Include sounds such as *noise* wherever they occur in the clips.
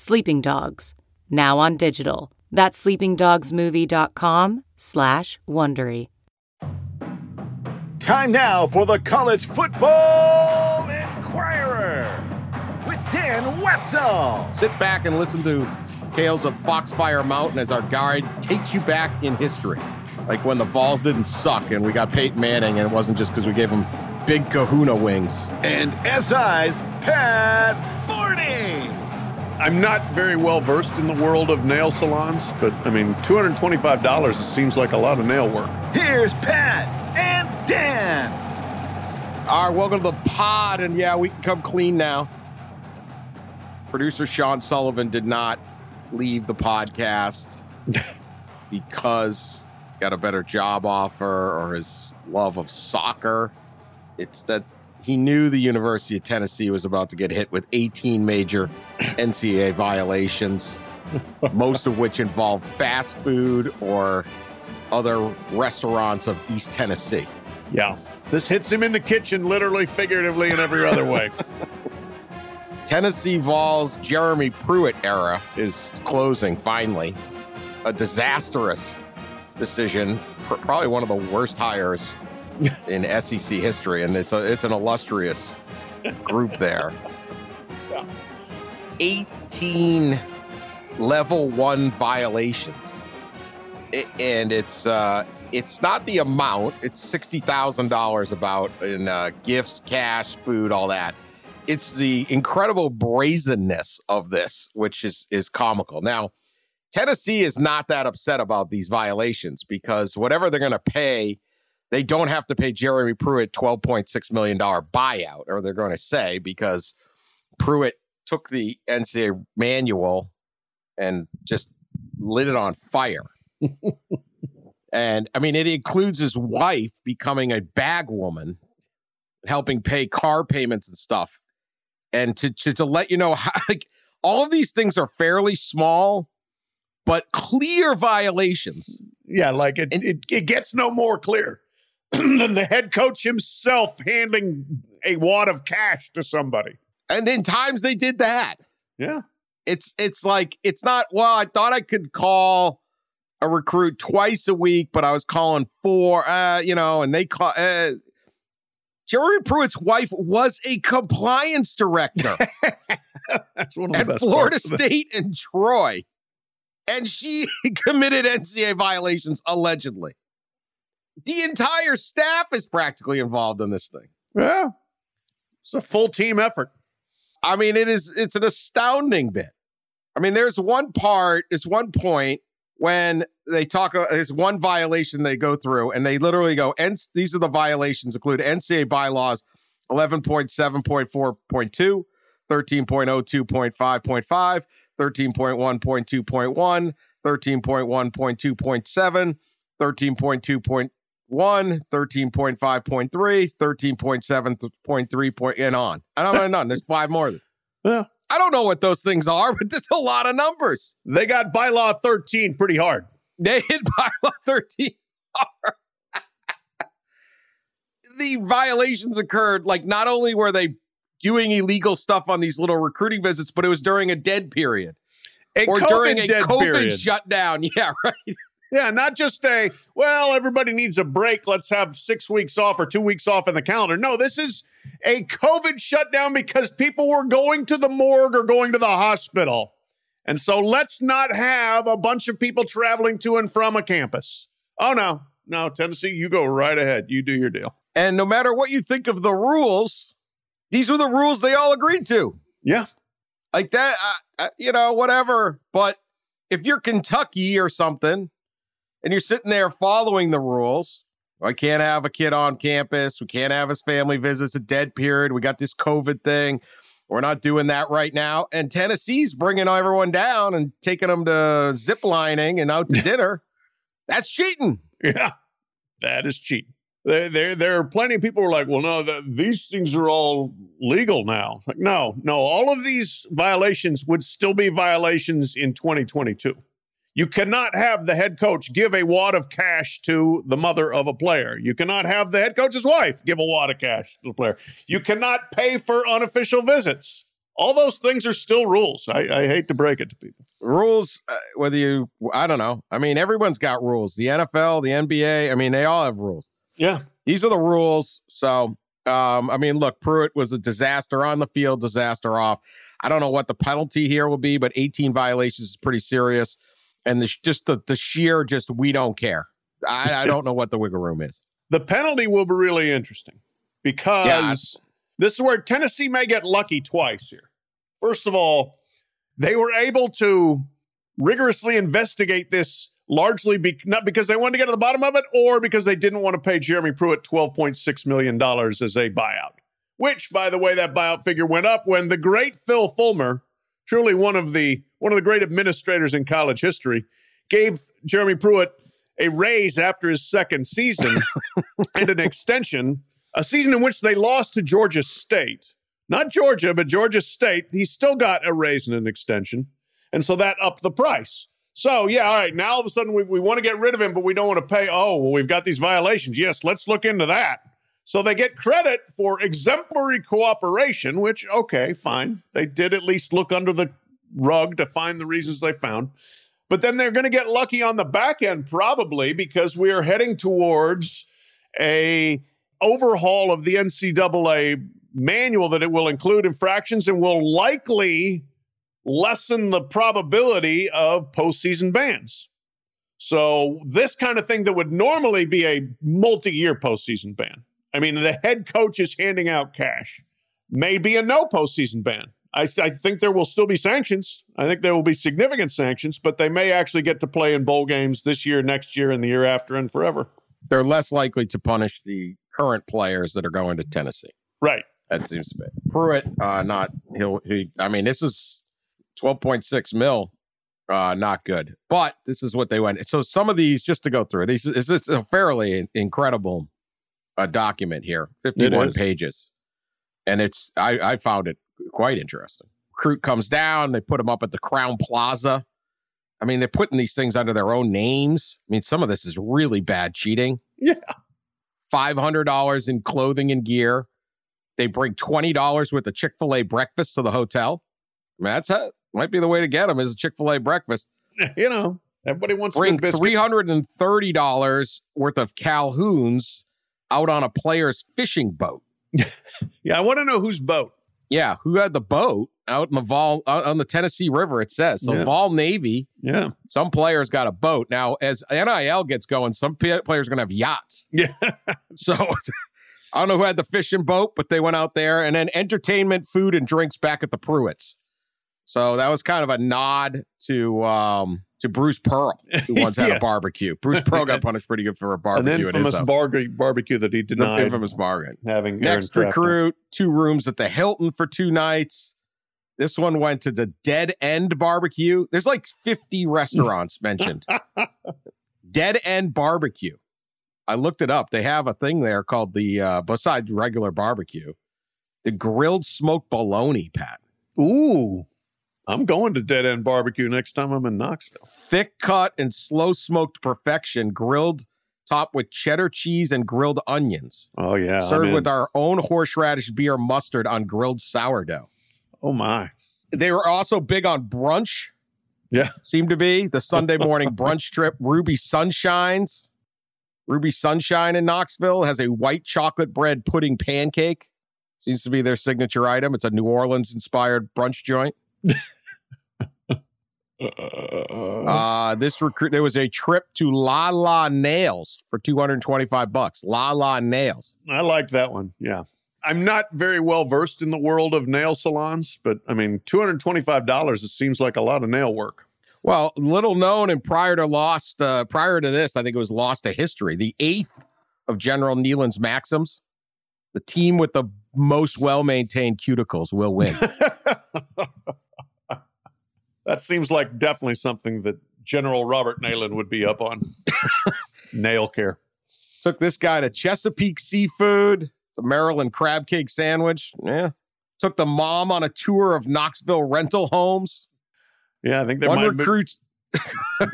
Sleeping Dogs, now on digital. That's sleepingdogsmovie.com slash Wondery. Time now for the College Football Inquirer with Dan Wetzel. Sit back and listen to Tales of Foxfire Mountain as our guide takes you back in history. Like when the Vols didn't suck and we got Peyton Manning and it wasn't just because we gave him big kahuna wings. And SI's Pat Forde. I'm not very well versed in the world of nail salons, but I mean, $225 seems like a lot of nail work. Here's Pat and Dan. All right, welcome to the pod. And yeah, we can come clean now. Producer Sean Sullivan did not leave the podcast *laughs* because he got a better job offer or his love of soccer. It's that he knew the University of Tennessee was about to get hit with 18 major *clears throat* NCAA violations, most of which involved fast food or other restaurants of East Tennessee. Yeah. This hits him in the kitchen, literally, figuratively, and every other way. *laughs* Tennessee Vols Jeremy Pruitt era is closing finally. A disastrous decision, probably one of the worst hires *laughs* in SEC history, and it's a it's an illustrious group there. 18 level one violations, I- and it's uh, it's not the amount; it's sixty thousand dollars about in uh, gifts, cash, food, all that. It's the incredible brazenness of this, which is is comical. Now, Tennessee is not that upset about these violations because whatever they're going to pay they don't have to pay Jeremy Pruitt $12.6 million buyout, or they're going to say, because Pruitt took the NCAA manual and just lit it on fire. *laughs* and I mean, it includes his wife becoming a bag woman, helping pay car payments and stuff. And to, to, to let you know how, *laughs* like, all of these things are fairly small, but clear violations. Yeah, like it, it, it gets no more clear *clears throat* than the head coach himself handing a wad of cash to somebody. And in times they did that. Yeah. It's it's like it's not well, I thought I could call a recruit twice a week, but I was calling four, uh, you know, and they call uh, Jeremy Pruitt's wife was a compliance director *laughs* That's one of the at Florida parts of it. State and Troy. And she *laughs* committed NCAA violations allegedly. The entire staff is practically involved in this thing. Yeah. It's a full team effort. I mean, it is it's an astounding bit. I mean, there's one part, there's one point when they talk uh, there's one violation they go through and they literally go, and these are the violations include NCAA bylaws 11.7.4.2, 13.02.5.5, 13.1.2.1, 13.1.2.7, 13.2.1, 13.5.3, 13.7.3, point- and on. And I'm not done. There's five more. Yeah. I don't know what those things are, but there's a lot of numbers. They got bylaw 13 pretty hard. They hit *laughs* bylaw 13 hard. *laughs* the violations occurred, like not only were they doing illegal stuff on these little recruiting visits, but it was during a dead period. A or COVID during a COVID period. shutdown. *laughs* Yeah, right. Yeah, not just a, well, everybody needs a break. Let's have six weeks off or two weeks off in the calendar. No, this is a COVID shutdown because people were going to the morgue or going to the hospital. And so let's not have a bunch of people traveling to and from a campus. Oh, no, no, Tennessee, you go right ahead. You do your deal. And no matter what you think of the rules, these were the rules they all agreed to. Yeah. Like that, uh, uh, you know, whatever. But if you're Kentucky or something and you're sitting there following the rules, I can't have a kid on campus. We can't have his family visits a dead period. We got this COVID thing. We're not doing that right now. And Tennessee's bringing everyone down and taking them to zip lining and out to dinner. That's cheating. Yeah, that is cheating. There, there, there are plenty of people who are like, well, no, the, these things are all legal now. It's like, no, no, all of these violations would still be violations in 2022. You cannot have the head coach give a wad of cash to the mother of a player. You cannot have the head coach's wife give a wad of cash to the player. You cannot pay for unofficial visits. All those things are still rules. I, I hate to break it to people. Rules, uh, whether you, I don't know. I mean, everyone's got rules. The NFL, the NBA, I mean, they all have rules. Yeah. These are the rules. So, um, I mean, look, Pruitt was a disaster on the field, disaster off. I don't know what the penalty here will be, but 18 violations is pretty serious and the, just the, the sheer just we don't care. I, I don't know what the wiggle room is. *laughs* The penalty will be really interesting because yeah. this is where Tennessee may get lucky twice here. First of all, they were able to rigorously investigate this largely be, not because they wanted to get to the bottom of it or because they didn't want to pay Jeremy Pruitt $12.6 million as a buyout. Which, by the way, that buyout figure went up when the great Phil Fulmer, truly one of the one of the great administrators in college history, gave Jeremy Pruitt a raise after his second season *laughs* and an extension, a season in which they lost to Georgia State. Not Georgia, but Georgia State. He still got a raise and an extension. And so that upped the price. So, yeah, all right, now all of a sudden we, we want to get rid of him, but we don't want to pay. Oh, well, we've got these violations. Yes, let's look into that. So they get credit for exemplary cooperation, which, okay, fine. They did at least look under the rug to find the reasons they found. But then they're going to get lucky on the back end probably because we are heading towards a overhaul of the NCAA manual that it will include infractions and will likely lessen the probability of postseason bans. So this kind of thing that would normally be a multi-year postseason ban. I mean, the head coach is handing out cash. May be a no postseason ban. I, I, think there will still be sanctions. I think there will be significant sanctions, but they may actually get to play in bowl games this year, next year, and the year after, and forever. They're less likely to punish the current players that are going to Tennessee. Right. That seems to be Pruitt. Uh, not he'll. He. I mean, this is twelve point six mil. Uh, not good. But this is what they went. So some of these, just to go through, these is it's a fairly incredible uh, document here, fifty one pages, and it's I I found it quite interesting. Recruit comes down, they put him up at the Crowne Plaza. I mean, they're putting these things under their own names. I mean, some of this is really bad cheating. Yeah. $500 in clothing and gear. They bring $20 worth of Chick fil A breakfast to the hotel. I mean, that's it. Might be the way to get them is a Chick fil A breakfast. *laughs* You know, everybody wants to bring $330 worth of Calhouns out on a player's fishing boat. *laughs* yeah, I want to know whose boat. Yeah, who had the boat out in the Vol on the Tennessee River? It says so. Yeah. Vol Navy. Yeah, some players got a boat now. As NIL gets going, some players are going to have yachts. Yeah, *laughs* so. I don't know who had the fishing boat, but they went out there and then entertainment, food, and drinks back at the Pruitts. So that was kind of a nod to um, to Bruce Pearl, who once had a *laughs* barbecue. Bruce Pearl got *laughs* punished pretty good for a barbecue. An infamous bar- barbecue that he denied. Infamous bargain. Having next recruit, two rooms at the Hilton for two nights. This one went to the Dead End Barbecue. There's like 50 restaurants *laughs* mentioned. Dead End Barbecue. I looked it up. They have a thing there called the uh, besides regular barbecue, the grilled smoked bologna, Pat. Ooh. I'm going to Dead End Barbecue next time I'm in Knoxville. Thick cut and slow smoked perfection, grilled topped with cheddar cheese and grilled onions. Oh yeah, served with our own horseradish beer mustard on grilled sourdough. Oh my! They were also big on brunch. Yeah, seemed to be the Sunday *laughs* morning brunch trip. Ruby Sunshines, Ruby Sunshine in Knoxville has a white chocolate bread pudding pancake. Seems to be their signature item. It's a New Orleans inspired brunch joint. *laughs* Uh, this recruit there was a trip to La La Nails for 225 bucks. La La Nails. I like that one. Yeah. I'm not very well versed in the world of nail salons, but I mean, $225 it seems like a lot of nail work. Well, little known and prior to lost uh, prior to this, I think it was lost to history. The eighth of General Neyland's Maxims, the team with the most well maintained cuticles will win. *laughs* that seems like definitely something that General Robert Neyland would be up on. *laughs* Nail care. Took this guy to Chesapeake Seafood. It's a Maryland crab cake sandwich. Yeah. Took the mom on a tour of Knoxville rental homes. Yeah, I think there One might recruit.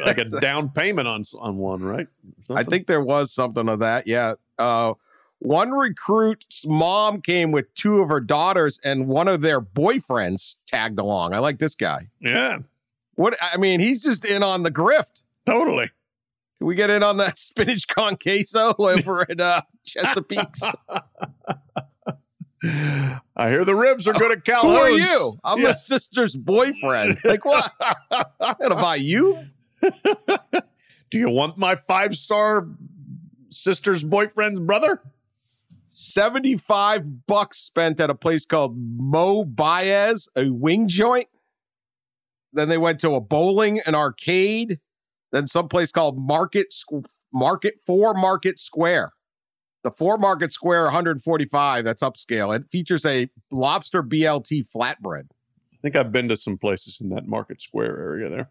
like a *laughs* down payment on on one, right? I think there was something of that. Yeah. Uh, one recruit's mom came with two of her daughters, and one of their boyfriends tagged along. I like this guy. Yeah, What I mean, he's just in on the grift. totally. Can we get in on that *laughs* spinach con queso *laughs* over at uh, Chesapeake's? *laughs* I hear the ribs are good at Who Calhoun's. are you? I'm Yeah. the sister's boyfriend. Like what? I'm gonna buy you? Do you want my five star sister's boyfriend's brother? 75 bucks spent at a place called Mo Baez, a wing joint. Then they went to a bowling, an arcade, then someplace called Market Market 4 Market Square. The 4 Market Square 145, that's upscale. It features a lobster BLT flatbread. I think I've been to some places in that Market Square area there.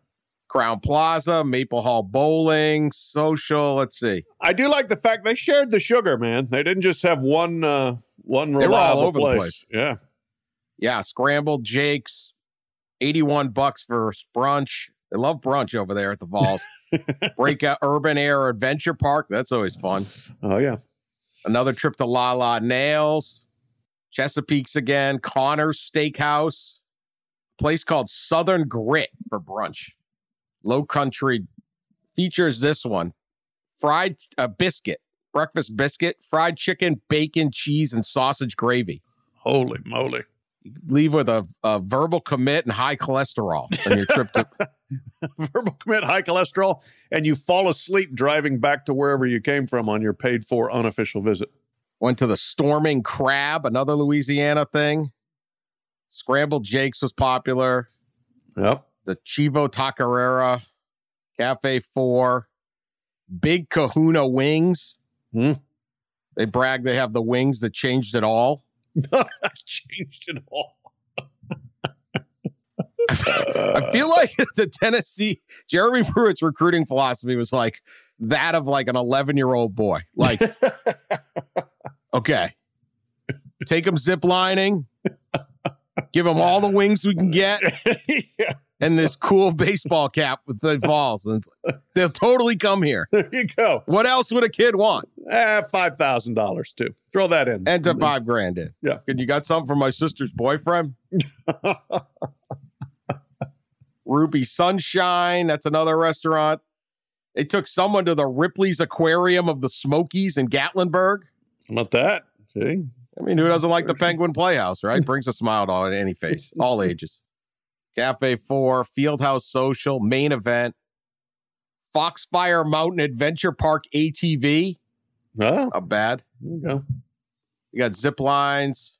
Crowne Plaza, Maple Hall Bowling, social, let's see. I do like the fact they shared the sugar, man. They didn't just have one uh one They were all over the place. place. Yeah. Yeah, scrambled Jake's, 81 bucks for brunch. They love brunch over there at the Vols. *laughs* Breakout Urban Air Adventure Park. That's always fun. Oh yeah. Another trip to La La Nails, Chesapeake's again, Connor's Steakhouse, place called Southern Grit for brunch. Low Country features this one fried uh, biscuit, breakfast biscuit, fried chicken, bacon, cheese, and sausage gravy. Holy moly. Leave with a, a verbal commit and high cholesterol on your trip to. *laughs* Verbal commit high cholesterol, and you fall asleep driving back to wherever you came from on your paid for unofficial visit. Went to the Storming Crab, another Louisiana thing. Scrambled Jakes was popular. Yep. The Chivo Taqueria, Cafe 4, Big Kahuna Wings. Hmm. They brag they have the wings that changed it all. *laughs* Changed it all. I feel like *laughs* the Tennessee, Jeremy Pruitt's recruiting philosophy was like that of like an 11 year old boy. Like, *laughs* okay, take him zip lining, give him all the wings we can get, yeah, and this cool baseball cap with the *laughs* balls. And they'll totally come here. there you go. What else would a kid want? Eh, five thousand dollars too. Throw that in. And to five grand in. Yeah. Good. You got something for my sister's boyfriend? *laughs* Ruby Sunshine. That's another restaurant. They took someone to the Ripley's Aquarium of the Smokies in Gatlinburg. How about that? See, I mean, who doesn't like the Penguin Playhouse, right? *laughs* Brings a smile to any face, all ages. Cafe 4, Fieldhouse Social, main event, Foxfire Mountain Adventure Park ATV. oh, Not bad. there you go. You got zip lines,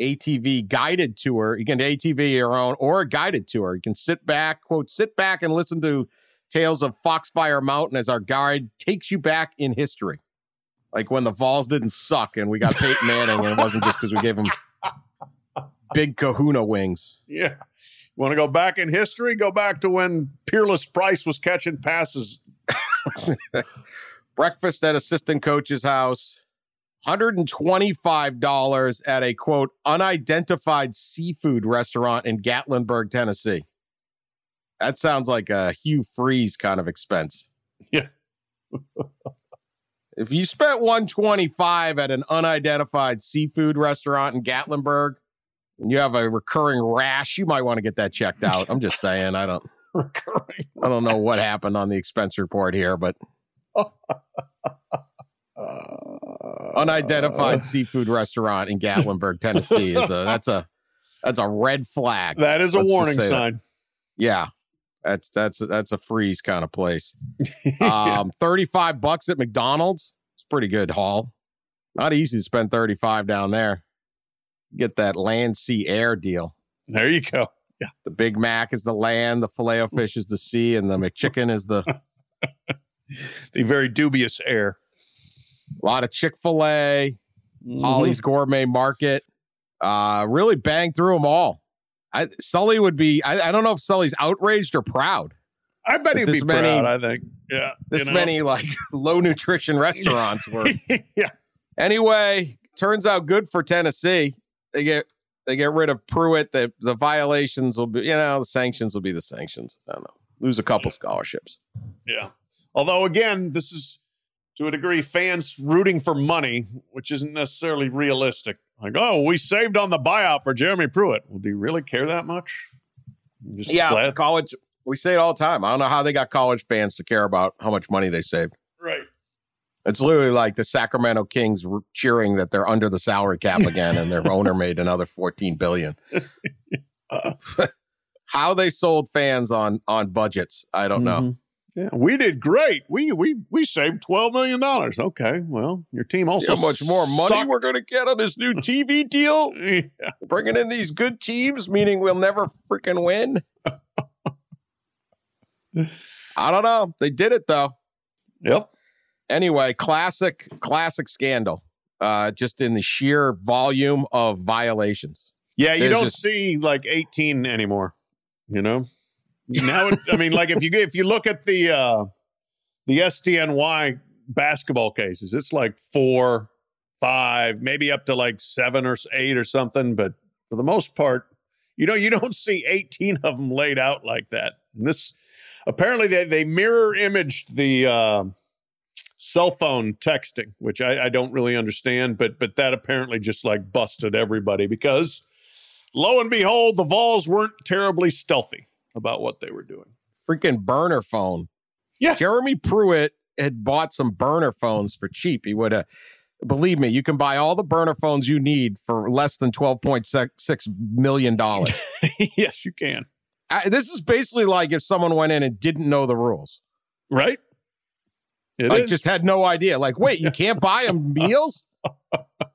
ATV guided tour. You can ATV your own or a guided tour. You can sit back, quote, sit back and listen to tales of Foxfire Mountain as our guide takes you back in history. Like when the Vols didn't suck and we got Peyton Manning, and it wasn't just because we gave him *laughs* big kahuna wings. Yeah. Want to go back in history? Go back to when Peerless Price was catching passes. *laughs* Breakfast at assistant coach's house. $125 at a quote unidentified seafood restaurant in Gatlinburg, Tennessee. That sounds like a Hugh Freeze kind of expense. Yeah. if you spent 125 at an unidentified seafood restaurant in Gatlinburg and you have a recurring rash, you might want to get that checked *laughs* out. I'm just saying, I don't Recurring. I don't know what happened on the expense report here, but Uh, *laughs* unidentified seafood restaurant in Gatlinburg, Tennessee is a that's a that's a red flag. that is a Let's warning say that. sign. Yeah. That's that's that's a freeze kind of place. *laughs* Um 35 bucks at McDonald's. It's pretty good haul. Not easy to spend 35 down there. Get that land sea air deal. there you go. Yeah. The Big Mac is the land, the filet o fish is the sea, and the McChicken is the *laughs* The very dubious air. a lot of Chick-fil-A. Mhm. Holly's Gourmet Market. Uh, really banged through them all. I, Sully would be. I, I don't know if Sully's outraged or proud. I bet he'd be many- proud. I think. Yeah. This you know? many like *laughs* low nutrition restaurants were. *laughs* yeah. Anyway, turns out good for Tennessee. They get they get rid of Pruitt. The the violations will be, you know, the sanctions will be the sanctions. I don't know. Lose a couple scholarships. Yeah. Although again, this is to a degree fans rooting for money, which isn't necessarily realistic. Like, oh, we saved on the buyout for Jeremy Pruitt. Well, do you really care that much? Just Yeah, glad- college. We say it all the time. I don't know how they got college fans to care about how much money they saved. right. It's literally like the Sacramento Kings r- cheering that they're under the salary cap again, and their owner made another fourteen billion. *laughs* Uh, *laughs* How they sold fans on on budgets, I don't know. mhm. Yeah, we did great. We we we saved twelve million dollars. Okay, well, your team See also how much more money sucked. we're going to get on this new TV deal? *laughs* Yeah. Bringing in these good teams, meaning we'll never freaking win. I don't know. They did it though. Yep. Anyway, classic, classic scandal. Uh, just in the sheer volume of violations. Yeah, you There's don't just- see like 18 anymore. You know, *laughs* now it, I mean, like if you if you look at the uh the SDNY basketball cases, it's like four, five, maybe up to like seven or eight or something. But for the most part, you know, you don't see 18 of them laid out like that. And this apparently they they mirror imaged the uh, cell phone texting, which I, I don't really understand, but but that apparently just like busted everybody because lo and behold, the Vols weren't terribly stealthy about what they were doing. Freaking burner phone. Yeah. Jeremy Pruitt had bought some burner phones for cheap. He would have, believe me, you can buy all the burner phones you need for less than $12.6 million. *laughs* yes, you can. I, this is basically like if someone went in and didn't know the rules. Right? It like is. just had no idea. Like, wait, you *laughs* can't buy them meals?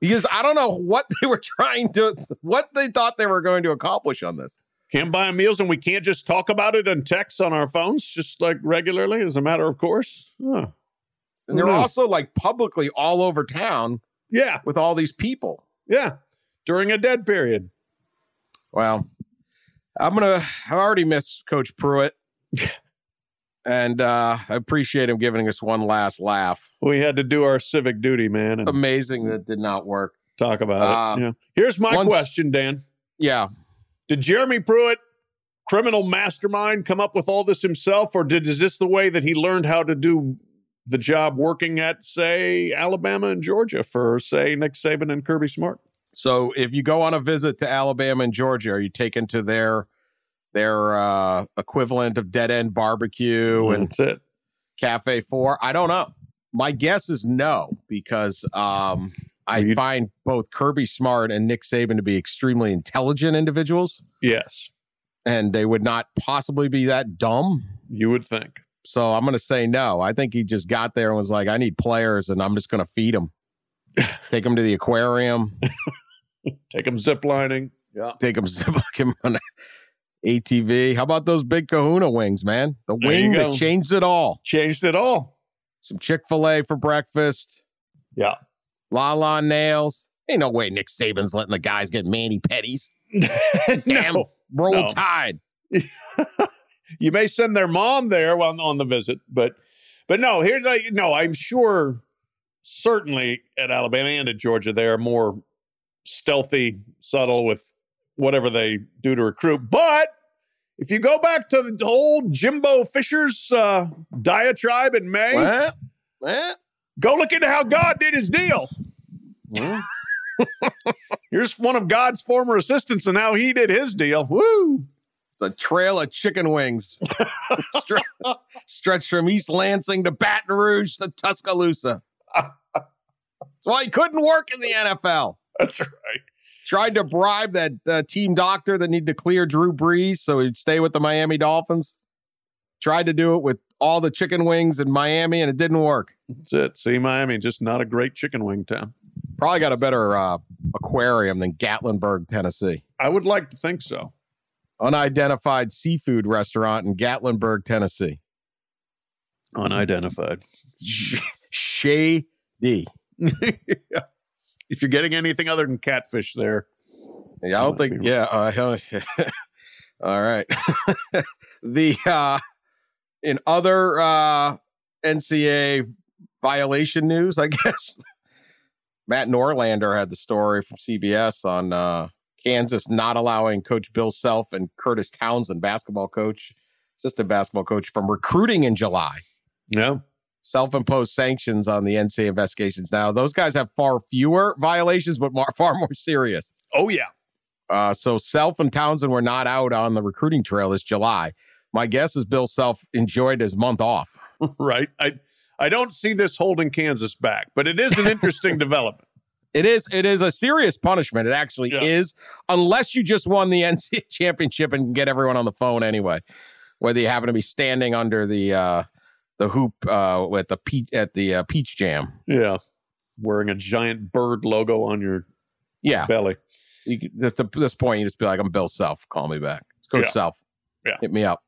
Because I don't know what they were trying to, what they thought they were going to accomplish on this. can't buy meals and we can't just talk about it in text on our phones just like regularly as a matter of course. Huh. And they're also like publicly all over town Yeah, with all these people. yeah. During a dead period. Well, I'm gonna. I already miss Coach Pruitt, *laughs* and uh, I appreciate him giving us one last laugh. We had to do our civic duty, man, Amazing that did not work. talk about Uh, it. Yeah. Here's my once- question, Dan. Yeah, Did Jeremy Pruitt, criminal mastermind, come up with all this himself, or did is this the way that he learned how to do the job working at, say, Alabama and Georgia for, say, Nick Saban and Kirby Smart? So if you go on a visit to Alabama and Georgia, are you taken to their their uh, equivalent of dead end barbecue and That's it. Cafe Four? I don't know. My guess is no, because um, I you- find both Kirby Smart and Nick Saban to be extremely intelligent individuals, Yes, and they would not possibly be that dumb. you would think. So I'm going to say no. I think he just got there and was like, I need players, and I'm just going to feed them, *laughs* take them to the aquarium, *laughs* Take him ziplining. Yeah. take them *laughs* on ATV. How about those big Kahuna wings, man? The There wing that changed it all. Changed it all. Some Chick Fil A for breakfast. Yeah. La La nails. Ain't no way Nick Saban's letting the guys get mani petties. *laughs* Damn. no. Roll No. Tide. *laughs* you may send their mom there while on the visit, but but no, here's like no, I'm sure certainly at Alabama and at Georgia they are more stealthy, subtle with whatever they do to recruit. But if you go back to the old Jimbo Fisher's uh, diatribe in May, What? What? go look into how God did his deal. *laughs* Here's one of God's former assistants and how he did his deal. Woo! It's a trail of chicken wings *laughs* Stre- stretched from East Lansing to Baton Rouge to Tuscaloosa. *laughs* That's why he couldn't work in the NFL. That's right. Tried to bribe that uh, team doctor that needed to clear Drew Brees so he'd stay with the Miami Dolphins. Tried to do it with all the chicken wings in Miami and it didn't work. That's it. See, Miami, just not a great chicken wing town. Probably got a better uh, aquarium than Gatlinburg, Tennessee. I would like to think so. Unidentified seafood restaurant in Gatlinburg, Tennessee. Unidentified. Shady. *laughs* if you're getting anything other than catfish there. Yeah, I don't think. Yeah. Uh, *laughs* all right. *laughs* the uh, in other uh, NCAA violation news, I *laughs* guess Matt Norlander had the story from CBS on uh, Kansas not allowing Coach Bill Self and Curtis Townsend, basketball coach, assistant basketball coach, from recruiting in July. Yeah. Self-imposed sanctions on the NCAA investigations. Now, those guys have far fewer violations, but more, *laughs* far more serious. Oh yeah. Uh, so Self and Townsend were not out on the recruiting trail this July. My guess is Bill Self enjoyed his month off. *laughs* right. I I don't see this holding Kansas back, but it is an interesting *laughs* development. It is it is a serious punishment. It actually yeah. is, unless you just won the NCAA championship and get everyone on the phone anyway. Whether you happen to be standing under the uh, the hoop uh, with the peach at the uh, peach jam. Yeah, wearing a giant bird logo on your yeah belly. You, this, this point, you just be like, "I'm Bill Self. Call me back. It's Coach yeah. Self. Yeah, hit me up."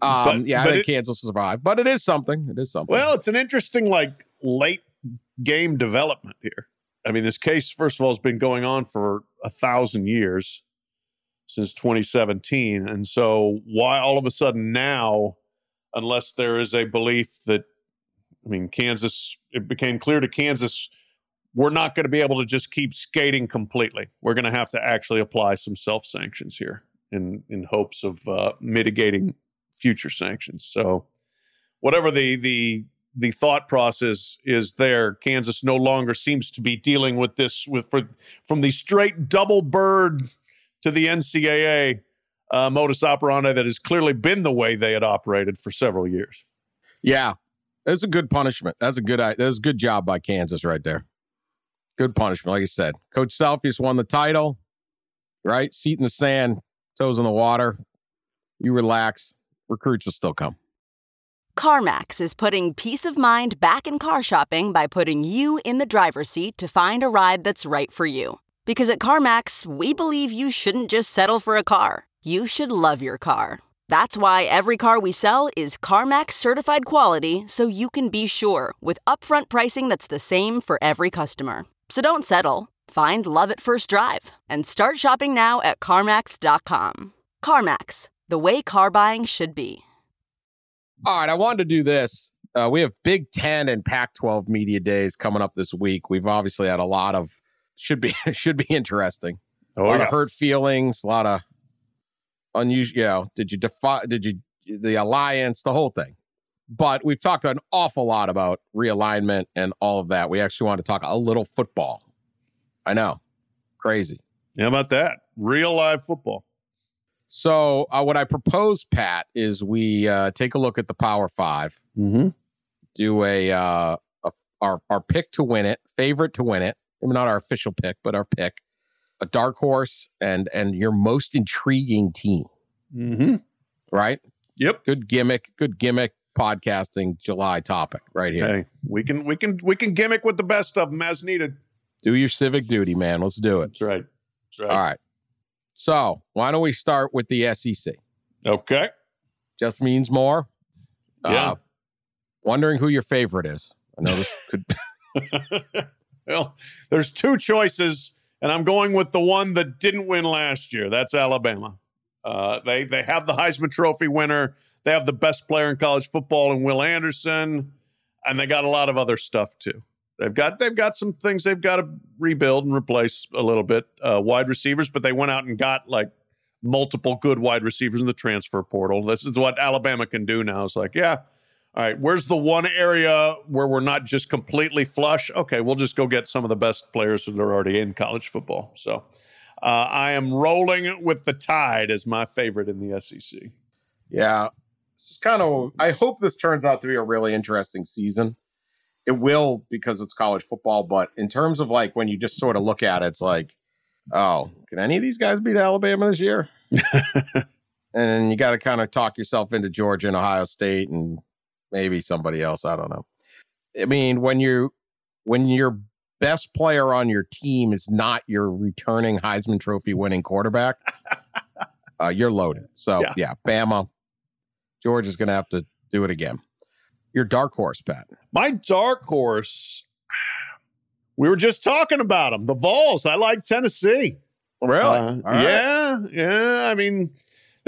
Um, but, yeah, but I think it, Kansas will survive, but it is something. It is something. Well, it's an interesting like late game development here. I mean, this case, first of all, has been going on for a thousand years since 2017, and so why all of a sudden now, unless there is a belief that, I mean, Kansas, it became clear to Kansas we're not going to be able to just keep skating completely. We're going to have to actually apply some self sanctions here in in hopes of uh, mitigating future sanctions. So, whatever the the the thought process is there, Kansas no longer seems to be dealing with this with for, from the straight double bird to the NCAA uh, modus operandi that has clearly been the way they had operated for several years. Yeah, that's a good punishment. That's a good. That's a good job by Kansas right there. Good punishment, like I said. Coach Selfius won the title, right? Seat in the sand, toes in the water. You relax. Recruits will still come. CarMax is putting peace of mind back in car shopping by putting you in the driver's seat to find a ride that's right for you. Because at CarMax, we believe you shouldn't just settle for a car, you should love your car. That's why every car we sell is CarMax certified quality so you can be sure with upfront pricing that's the same for every customer. So don't settle. Find love at first drive and start shopping now at CarMax.com. CarMax, the way car buying should be. All right, I wanted to do this. Uh, we have Big Ten and Pac-12 media days coming up this week. We've obviously had a lot of should be *laughs* should be interesting. Oh, a lot yeah. of hurt feelings, a lot of unusual. You know, did you defy? Did you the alliance, the whole thing? But we've talked an awful lot about realignment and all of that. We actually want to talk a little football. I know. Crazy. How about that? Real live football. So, uh, what I propose, Pat, is we uh, take a look at the Power 5 mm-hmm. do a, uh, a, our our pick to win it, favorite to win it. Maybe not our official pick, but our pick, a dark horse, and and your most intriguing team. Mm-hmm. Right. Yep. Good gimmick. Good gimmick podcasting July topic right here. Hey, we can we can we can gimmick with the best of them as needed. Do your civic duty, man. Let's do it. That's right. That's right. All right. So why don't we start with the SEC? Okay. Just means more. Yeah. Uh, wondering who your favorite is. I know this *laughs* could. *laughs* well, there's two choices, and I'm going with the one that didn't win last year. That's Alabama. Uh, they they have the Heisman Trophy winner. They have the best player in college football in Will Anderson, and they got a lot of other stuff too. They've got they've got some things they've got to rebuild and replace a little bit uh, wide receivers, but they went out and got like multiple good wide receivers in the transfer portal. This is what Alabama can do now. It's like, yeah, all right, where's the one area where we're not just completely flush? Okay, we'll just go get some of the best players that are already in college football. So uh, I am rolling with the tide as my favorite in the SEC. Yeah, this is kind of. I hope this turns out to be a really interesting season. It will because it's college football, but in terms of like when you just sort of look at it, it's like, oh, can any of these guys beat Alabama this year? *laughs* and you got to kind of talk yourself into Georgia and Ohio State and maybe somebody else. I don't know. I mean, when you when your best player on your team is not your returning Heisman Trophy winning quarterback, *laughs* uh, you're loaded. So yeah, yeah Bama, George is going to have to do it again. Your dark horse, Pat. My dark horse. We were just talking about them. The Vols. I like Tennessee. Really? Uh, Yeah, yeah. I mean,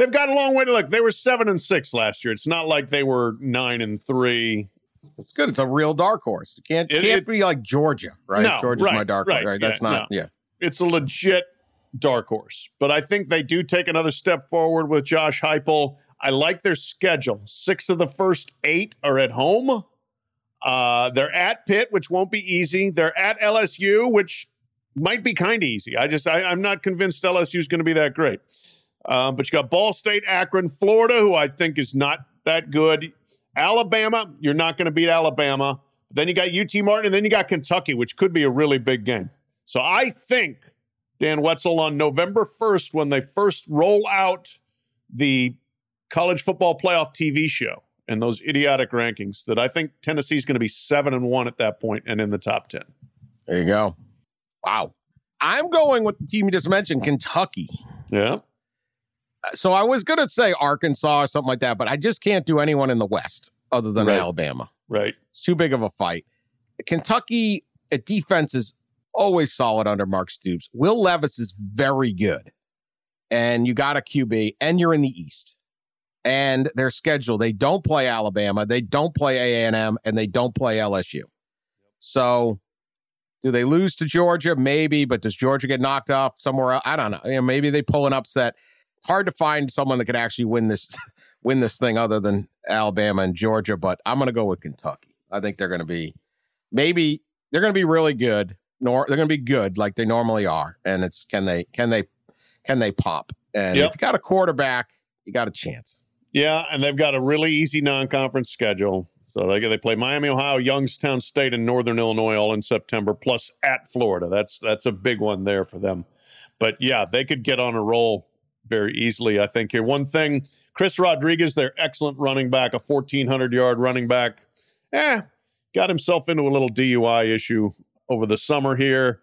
they've got a long way to look. They were seven and six last year. It's not like they were nine and three. It's good. It's a real dark horse. It can't It- can't it- be like Georgia, right? No, Georgia's my dark right, horse, right? That's yeah, not yeah. It's a legit dark horse. But I think they do take another step forward with Josh Heupel. I like their schedule. Six of the first eight are at home. Uh, they're at Pitt, which won't be easy. They're at LSU, which might be kind of easy. I just I, I'm not convinced LSU is going to be that great. Um, but you got Ball State, Akron, Florida, who I think is not that good. Alabama, you're not going to beat Alabama. Then you got UT Martin, and then you got Kentucky, which could be a really big game. So I think Dan Wetzel on November 1st, when they first roll out the college football playoff TV show and those idiotic rankings, that I think Tennessee's going to be seven and one at that point and in the top ten. There you go. Wow. I'm going with the team you just mentioned, Kentucky. Yeah. So I was gonna say Arkansas or something like that, but I just can't do anyone in the West other than Right. Alabama. Right. It's too big of a fight. Kentucky defense is always solid under Mark Stoops. Will Levis is very good. And you got a QB and you're in the East. And their schedule, they don't play Alabama, they don't play A&M and they don't play LSU. So do they lose to Georgia? Maybe, but does Georgia get knocked off somewhere else? I don't know. You know, maybe they pull an upset. Hard to find someone that could actually win this *laughs* win this thing other than Alabama and Georgia, but I'm going to go with Kentucky. I think they're going to be maybe they're going to be really good. Nor they're going to be good like they normally are, and it's can they can they can they pop? And Yep. if you got a quarterback, you got a chance. Yeah, and they've got a really easy non-conference schedule. So they they play Miami, Ohio, Youngstown State, and Northern Illinois all in September, plus at Florida. That's that's a big one there for them. But yeah, they could get on a roll very easily. I think here. One thing, Chris Rodriguez, their excellent running back, a 1,400 yard running back, eh, got himself into a little DUI issue over the summer here.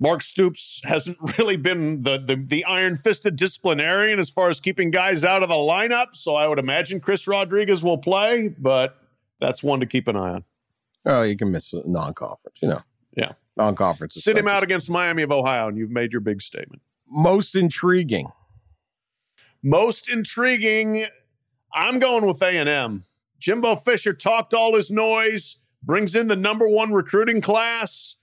Mark Stoops hasn't *laughs* really been the, the the iron fisted disciplinarian as far as keeping guys out of the lineup. So I would imagine Chris Rodriguez will play, but that's one to keep an eye on. Oh, you can miss a non-conference, you know. Yeah. Non-conference. Sit him out against Miami of Ohio, and you've made your big statement. Most intriguing. Most intriguing, I'm going with A&M. Jimbo Fisher talked all his noise, brings in the number one recruiting class.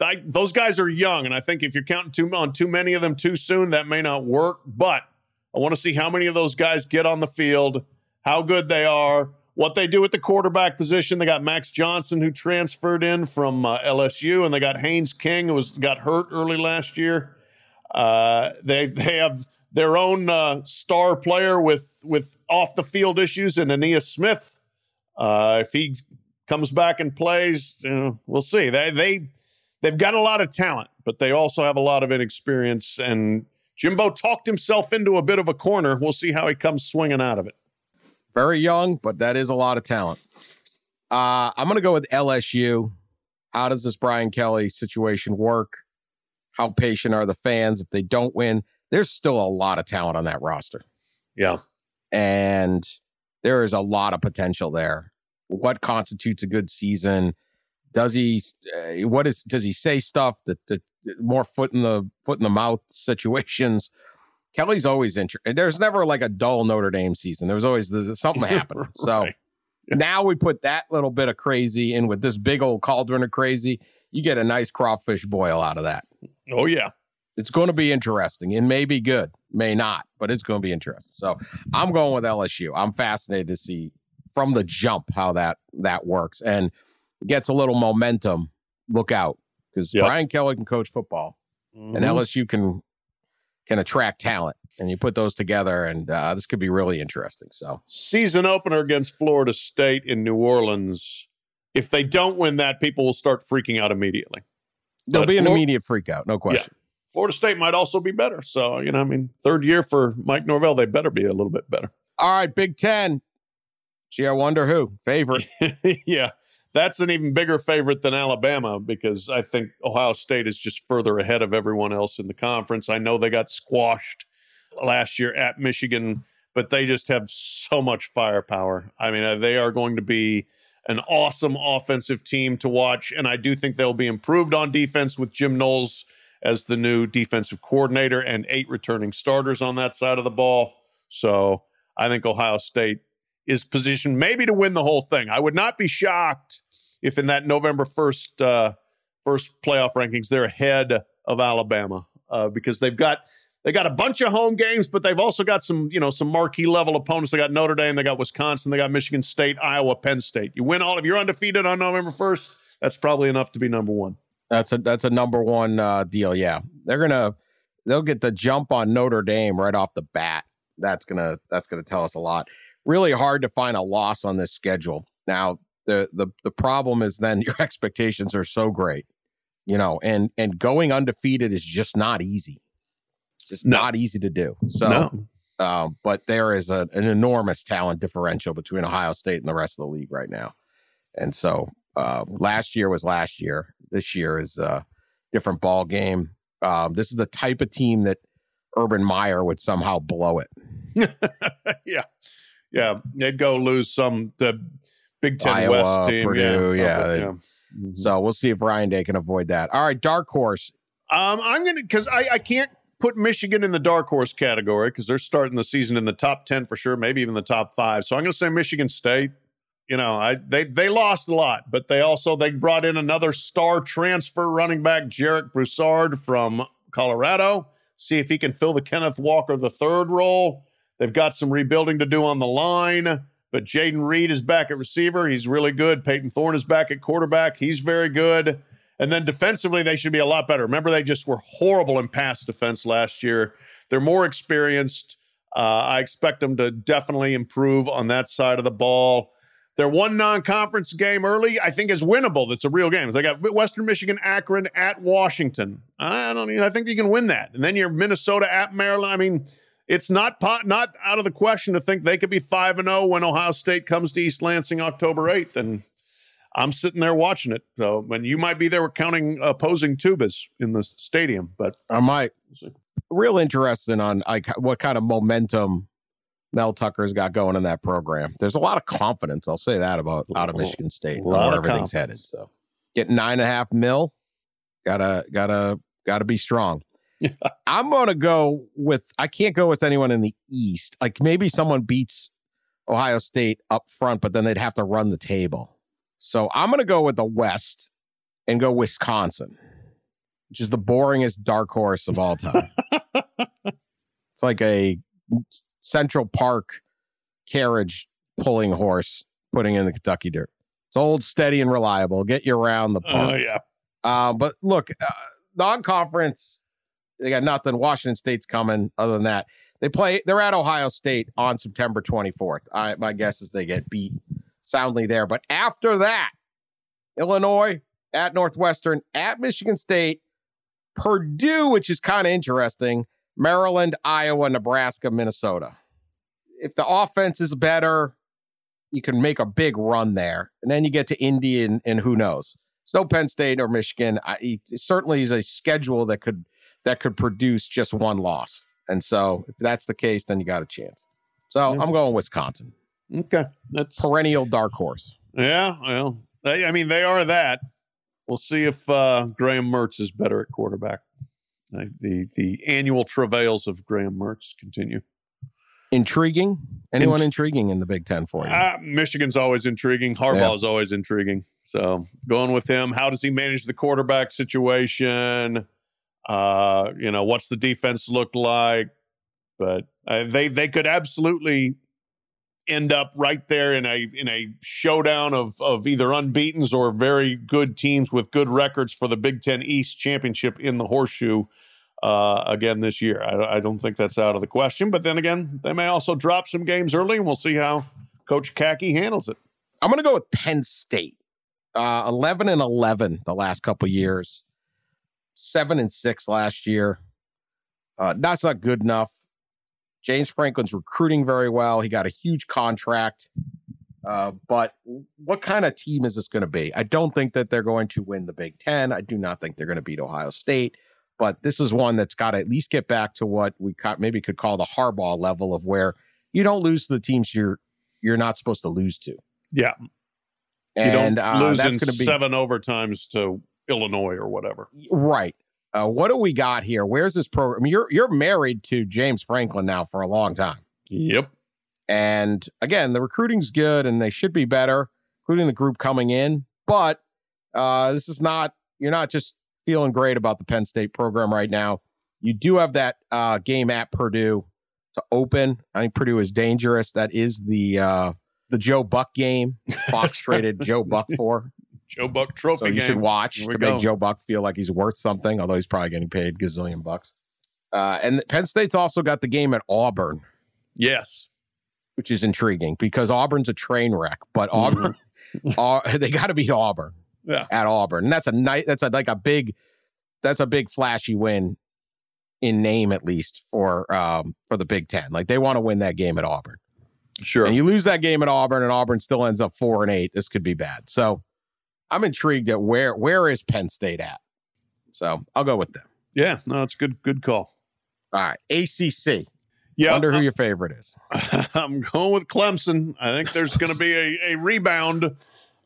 I, those guys are young, and I think if you're counting too, on too many of them too soon, that may not work. But I want to see how many of those guys get on the field, how good they are, what they do at the quarterback position. They got Max Johnson, who transferred in from uh, LSU, and they got Haynes King, who was got hurt early last year. Uh, they they have their own uh, star player with with off the field issues in Ainias Smith. Uh, if he comes back and plays, you know, we'll see. They they they've got a lot of talent, but they also have a lot of inexperience. And Jimbo talked himself into a bit of a corner. We'll see how he comes swinging out of it. Very young, but that is a lot of talent. Uh, I'm going to go with LSU. How does this Brian Kelly situation work? How patient are the fans if they don't win? There's still a lot of talent on that roster, Yeah, and there is a lot of potential there. What constitutes a good season? Does he? Uh, what is? Does he say stuff that, that more foot in the foot in the mouth *laughs* situations? Kelly's always interesting. There's never like a dull Notre Dame season. There was always there's something *laughs* happened. So Right. now we put that little bit of crazy in with this big old cauldron of crazy. You get a nice crawfish boil out of that. Oh yeah. It's going to be interesting. It may be good, may not, but it's going to be interesting. So I'm going with LSU. I'm fascinated to see from the jump how that that works and gets a little momentum. Look out because Yep. Brian Kelly can coach football and Mhm. LSU can can attract talent, and you put those together, and uh, this could be really interesting. So season opener against Florida State in New Orleans. If they don't win that, people will start freaking out immediately. there'll But be an Flor- immediate freak out, no question. Florida State might also be better. So, you know, I mean, third year for Mike Norvell, they better be a little bit better. All right, Big Ten. Gee, I wonder who favorite. *laughs* yeah. That's an even bigger favorite than Alabama because I think Ohio State is just further ahead of everyone else in the conference. I know they got squashed last year at Michigan, but they just have so much firepower. I mean, uh, they are going to be an awesome offensive team to watch. And I do think they'll be improved on defense with Jim Knowles as the new defensive coordinator and eight returning starters on that side of the ball. So I think Ohio State is positioned maybe to win the whole thing. I would not be shocked if in that November 1st, uh, first playoff rankings, they're ahead of Alabama uh, because they've got they got a bunch of home games, but they've also got some, you know, some marquee level opponents. They got Notre Dame, they got Wisconsin, they got Michigan State, Iowa, Penn State. You win all of you're undefeated on November 1st, that's probably enough to be number one. That's a that's a number one uh, deal. Yeah, they're gonna they'll get the jump on Notre Dame right off the bat. That's gonna that's gonna tell us a lot. Really hard to find a loss on this schedule. Now the the the problem is then *laughs* your expectations are so great, you know, and and going undefeated is just not easy. It's just no. not easy to do. So, no. um, but there is a, an enormous talent differential between Ohio State and the rest of the league right now. And so, uh, last year was last year. This year is a different ball game. Um, this is the type of team that Urban Meyer would somehow blow it. *laughs* yeah, yeah, they'd go lose some the Big Ten Iowa, West team. Purdue, yeah, yeah. yeah. Mm-hmm. So we'll see if Ryan Day can avoid that. All right, dark horse. Um, I'm gonna because I I can't put Michigan in the dark horse category because they're starting the season in the top 10 for sure, maybe even the top five. So I'm going to say Michigan State. You know, I they they lost a lot, but they also they brought in another star transfer running back, Jarek Broussard from Colorado. See if he can fill the Kenneth Walker the third role. They've got some rebuilding to do on the line, but Jayden Reed is back at receiver. He's really good. Payton Thorne is back at quarterback. He's very good. And then defensively, they should be a lot better. Remember, they just were horrible in pass defense last year. They're more experienced. Uh, I expect them to definitely improve on that side of the ball. Their one non-conference game early, I think, is winnable. That's a real game. They got Western Michigan, Akron at Washington. I don't. Even, I think you can win that. And then you're Minnesota at Maryland. I mean, it's not pot, not out of the question to think they could be five and zero oh when Ohio State comes to East Lansing October eighth. And I'm sitting there watching it. So when you might be there counting opposing tubas in the stadium, but I might. Real interesting on like what kind of momentum Mel Tucker's got going in that program. There's a lot of confidence. I'll say that about out of Michigan State where everything's headed. So getting nine and a half mil, gotta gotta gotta be strong. *laughs* I'm gonna go with I can't go with anyone in the East. Like maybe someone beats Ohio State up front, but then they'd have to run the table. So I'm going to go with the West and go Wisconsin, which is the boringest dark horse of all time. *laughs* it's like a Central Park carriage pulling horse putting in the Kentucky dirt. It's old, steady, and reliable. Get you around the oh, park. Oh, yeah. Uh, but look, uh, non conference, they got nothing. Washington State's coming. Other than that, they play, they're at Ohio State on September 24th. I, my guess is they get beat soundly there. But after that, Illinois at Northwestern, at Michigan State, Purdue, which is kind of interesting, Maryland, Iowa, Nebraska, Minnesota. If the offense is better, you can make a big run there. And then you get to Indy and, and who knows. It's no Penn State or Michigan. I, it certainly is a schedule that could that could produce just one loss. And so if that's the case, then you got a chance. So I'm going Wisconsin. Okay, that's perennial dark horse. Yeah, well, they, I mean, they are that. We'll see if uh, Graham Mertz is better at quarterback. Uh, the the annual travails of Graham Mertz continue. Intriguing. Anyone Int- intriguing in the Big Ten for you? Uh, Michigan's always intriguing. Harbaugh yeah. is always intriguing. So going with him. How does he manage the quarterback situation? Uh, you know, what's the defense look like? But uh, they they could absolutely end up right there in a in a showdown of of either unbeaten's or very good teams with good records for the Big Ten East championship in the horseshoe uh, again this year. I, I, don't think that's out of the question. But then again, they may also drop some games early, and we'll see how Coach Khaki handles it. I'm going to go with Penn State, uh, 11 and 11 the last couple years, seven and six last year. Uh, that's not good enough. James Franklin's recruiting very well. He got a huge contract. Uh, but what kind of team is this going to be? I don't think that they're going to win the Big Ten. I do not think they're going to beat Ohio State. But this is one that's got to at least get back to what we maybe could call the Harbaugh level of where you don't lose to the teams you're you're not supposed to lose to. Yeah. You don't And uh, lose that's in going to be seven overtimes to Illinois or whatever. right. Uh, what do we got here? Where's this program? I mean, You're you're married to James Franklin now for a long time. Yep. And again, the recruiting's good and they should be better, including the group coming in. But uh, this is not, you're not just feeling great about the Penn State program right now. You do have that uh, game at Purdue to open. I think Purdue is dangerous. That is the uh, the Joe Buck game. *laughs* Fox traded Joe Buck for. Joe Buck Trophy So you game. should watch Here to go. make Joe Buck feel like he's worth something, although he's probably getting paid gazillion bucks. Uh, and Penn State's also got the game at Auburn Yes. which is intriguing because Auburn's a train wreck, but Auburn, *laughs* uh, *laughs* they got to beat Auburn Yeah. at Auburn, and that's a night. That's a, like a big, that's a big flashy win in name at least for um for the Big Ten. Like they want to win that game at Auburn, Sure. and you lose that game at Auburn, and Auburn still ends up four and eight. This could be bad. So I'm intrigued at where where is Penn State at. So I'll go with them. yeah. No, it's good. Good call. All right, ACC. Yeah. Wonder who your favorite is. *laughs* I'm going with Clemson. I think there's going to be a, a rebound.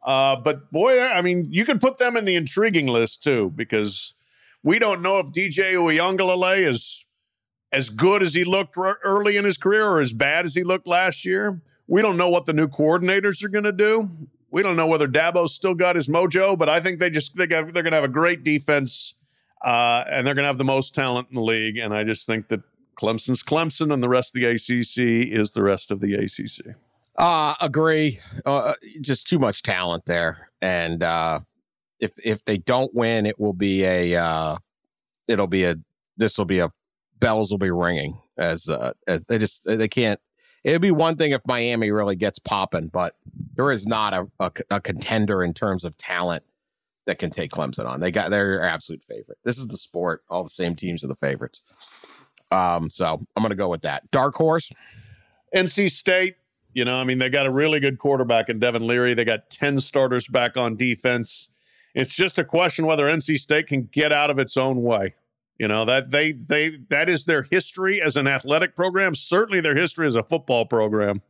Uh, but boy, I mean, you could put them in the intriguing list too, because we don't know if DJ Uiagalelei is as good as he looked r- early in his career or as bad as he looked last year. We don't know what the new coordinators are going to do. We don't know whether Dabo's still got his mojo, but I think they just they got, they're going to have a great defense, uh, and they're going to have the most talent in the league. And I just think that Clemson's Clemson, and the rest of the ACC is the rest of the ACC. Uh agree. Uh, just too much talent there, and uh, if if they don't win, it will be a uh, it'll be a this will be a bells will be ringing as uh, as they just they can't. It'd be one thing if Miami really gets popping, but there is not a, a, a contender in terms of talent that can take Clemson on. They got their absolute favorite. This is the sport. All the same teams are the favorites. Um, so I'm gonna go with that. Dark horse. NC State, you know, I mean, they got a really good quarterback in Devin Leary. They got 10 starters back on defense. It's just a question whether NC State can get out of its own way. You know, that they they that is their history as an athletic program, certainly their history as a football program.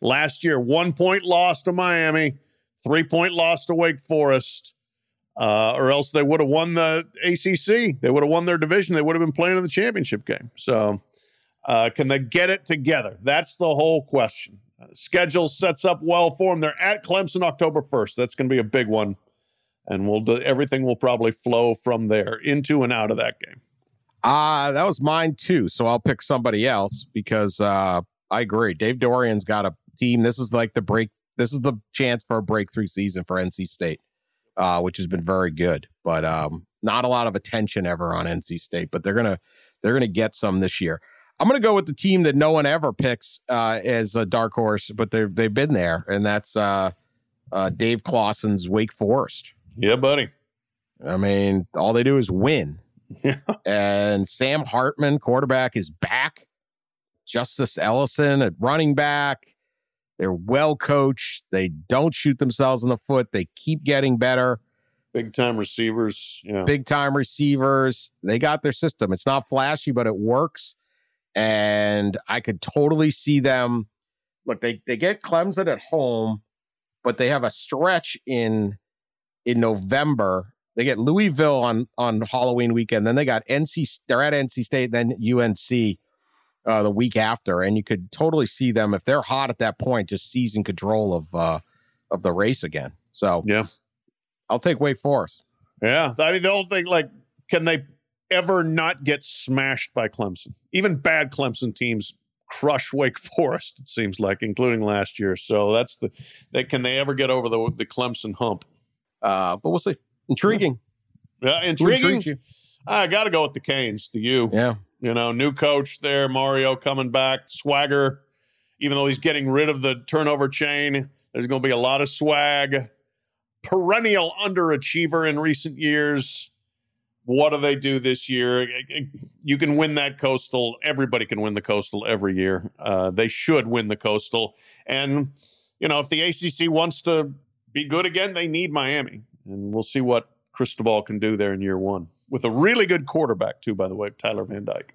Last year, one point loss to Miami, three point loss to Wake Forest. Uh, or else they would have won the ACC. They would have won their division. They would have been playing in the championship game. So, uh, can they get it together? That's the whole question. Schedule sets up well for them. They're at Clemson October 1st. That's going to be a big one. And we'll do, everything will probably flow from there into and out of that game. Uh, that was mine too. So I'll pick somebody else because uh, I agree. Dave Doeren's got a team. This is like the break. This is the chance for a breakthrough season for NC State, uh, which has been very good. But um, not a lot of attention ever on NC State. But they're gonna they're gonna get some this year. I'm gonna go with the team that no one ever picks uh, as a dark horse, but they they've been there, and that's uh, uh, Dave Clawson's Wake Forest. Yeah, buddy. I mean, all they do is win. Yeah. *laughs* and Sam Hartman, quarterback, is back. Justice Ellison at running back. They're well coached. They don't shoot themselves in the foot. They keep getting better. Big time receivers. Yeah. Big time receivers. They got their system. It's not flashy, but it works. And I could totally see them. Look, they, they get Clemson at home, but they have a stretch in in November. They get Louisville on on Halloween weekend. Then they got NC. They're at NC State, then UNC uh, the week after, and you could totally see them if they're hot at that point, just seizing control of uh, of the race again. So Yeah. I'll take Wake Forest. Yeah. I mean, the whole thing, like, can they ever not get smashed by Clemson? Even bad Clemson teams crush Wake Forest, it seems like, including last year. So that's the, they, can they ever get over the, the Clemson hump? Uh, but we'll see. Intriguing. Yeah, intriguing. I got to go with the Canes, the U. Yeah. You know, new coach there, Mario coming back, swagger. Even though he's getting rid of the turnover chain, there's going to be a lot of swag. Perennial underachiever in recent years. What do they do this year? You can win that coastal. Everybody can win the coastal every year. Uh, they should win the coastal. And, you know, if the ACC wants to be good again, they need Miami. And we'll see what Cristobal can do there in year one with a really good quarterback, too, by the way, Tyler Van Dyke.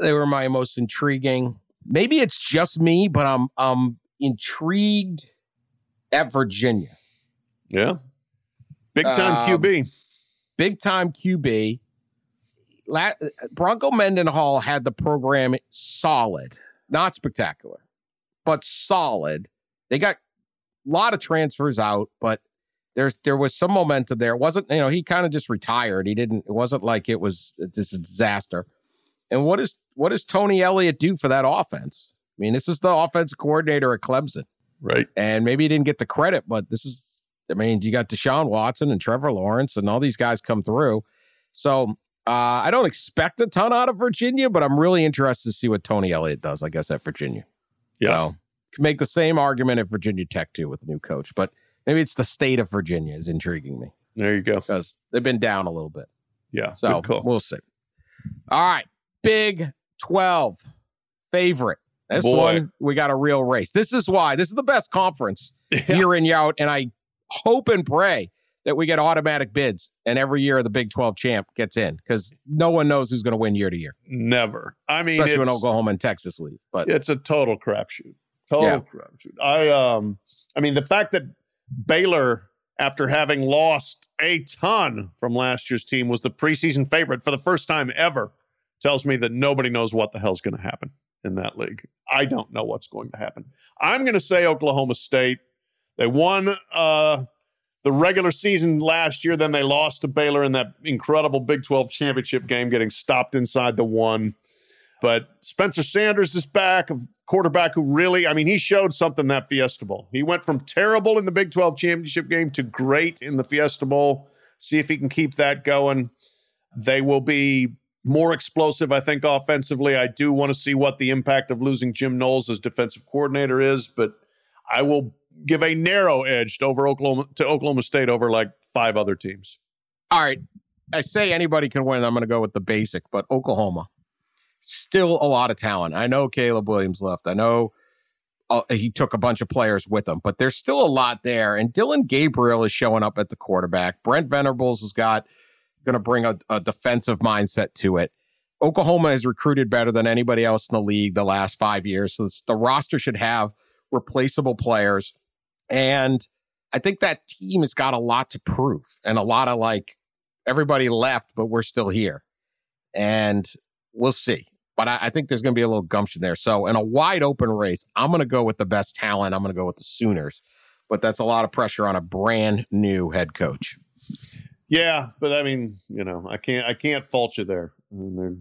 They were my most intriguing. Maybe it's just me, but I'm I'm intrigued at Virginia. Yeah. Big time Um, QB. big time QB. La- Bronco Mendenhall had the program solid, not spectacular, but solid. They got a lot of transfers out, but there's there was some momentum there. It wasn't you know he kind of just retired. He didn't. It wasn't like it was this disaster. And what is what does Tony Elliott do for that offense? I mean, this is the offensive coordinator at Clemson Right. and maybe he didn't get the credit, but this is, I mean, you got Deshaun Watson and Trevor Lawrence and all these guys come through. So uh, I don't expect a ton out of Virginia, but I'm really interested to see what Tony Elliott does, I guess, at Virginia. Yeah. So, make the same argument at Virginia Tech too with the new coach, but maybe it's the state of Virginia is intriguing me There you go. because they've been down a little bit. Yeah. So we'll see. All right. Big 12 favorite. This Boy. one, we got a real race. This is why this is the best conference *laughs* year in, year out. And I hope and pray that we get automatic bids and every year the Big 12 champ gets in because no one knows who's going to win year to year, Never. I mean, especially when Oklahoma and Texas leave. But it's a total crapshoot. Total Yeah. crapshoot. I um I mean the fact that Baylor, after having lost a ton from last year's team, was the preseason favorite for the first time ever, tells me that nobody knows what the hell's going to happen in that league. I don't know what's going to happen. I'm going to say Oklahoma State. They won uh the regular season last year, then they lost to Baylor in that incredible Big 12 championship game, getting stopped inside the one. But Spencer Sanders is back, a quarterback who really, I mean, he showed something that Fiesta Bowl. He went from terrible in the Big 12 championship game to great in the Fiesta Bowl. See if he can keep that going. They will be more explosive, I think, offensively. I do want to see what the impact of losing Jim Knowles as defensive coordinator is, but I will give a narrow edge to over Oklahoma to Oklahoma State over like five other teams. all right. I say anybody can win. I'm going to go with the basic, but Oklahoma still a lot of talent. I know Caleb Williams left. I know uh, he took a bunch of players with him, but there's still a lot there. And Dillon Gabriel is showing up at the quarterback. Brent Venables has got going to bring a, a defensive mindset to it. Oklahoma has recruited better than anybody else in the league the last five years. So the roster should have replaceable players. And I think that team has got a lot to prove and a lot of like everybody left, but we're still here. And we'll see. But I, I think there's going to be a little gumption there. So in a wide open race, I'm going to go with the best talent. I'm going to go with the Sooners. But that's a lot of pressure on a brand new head coach. Yeah, but I mean, you know, I can't I can't fault you there. I mean, they're,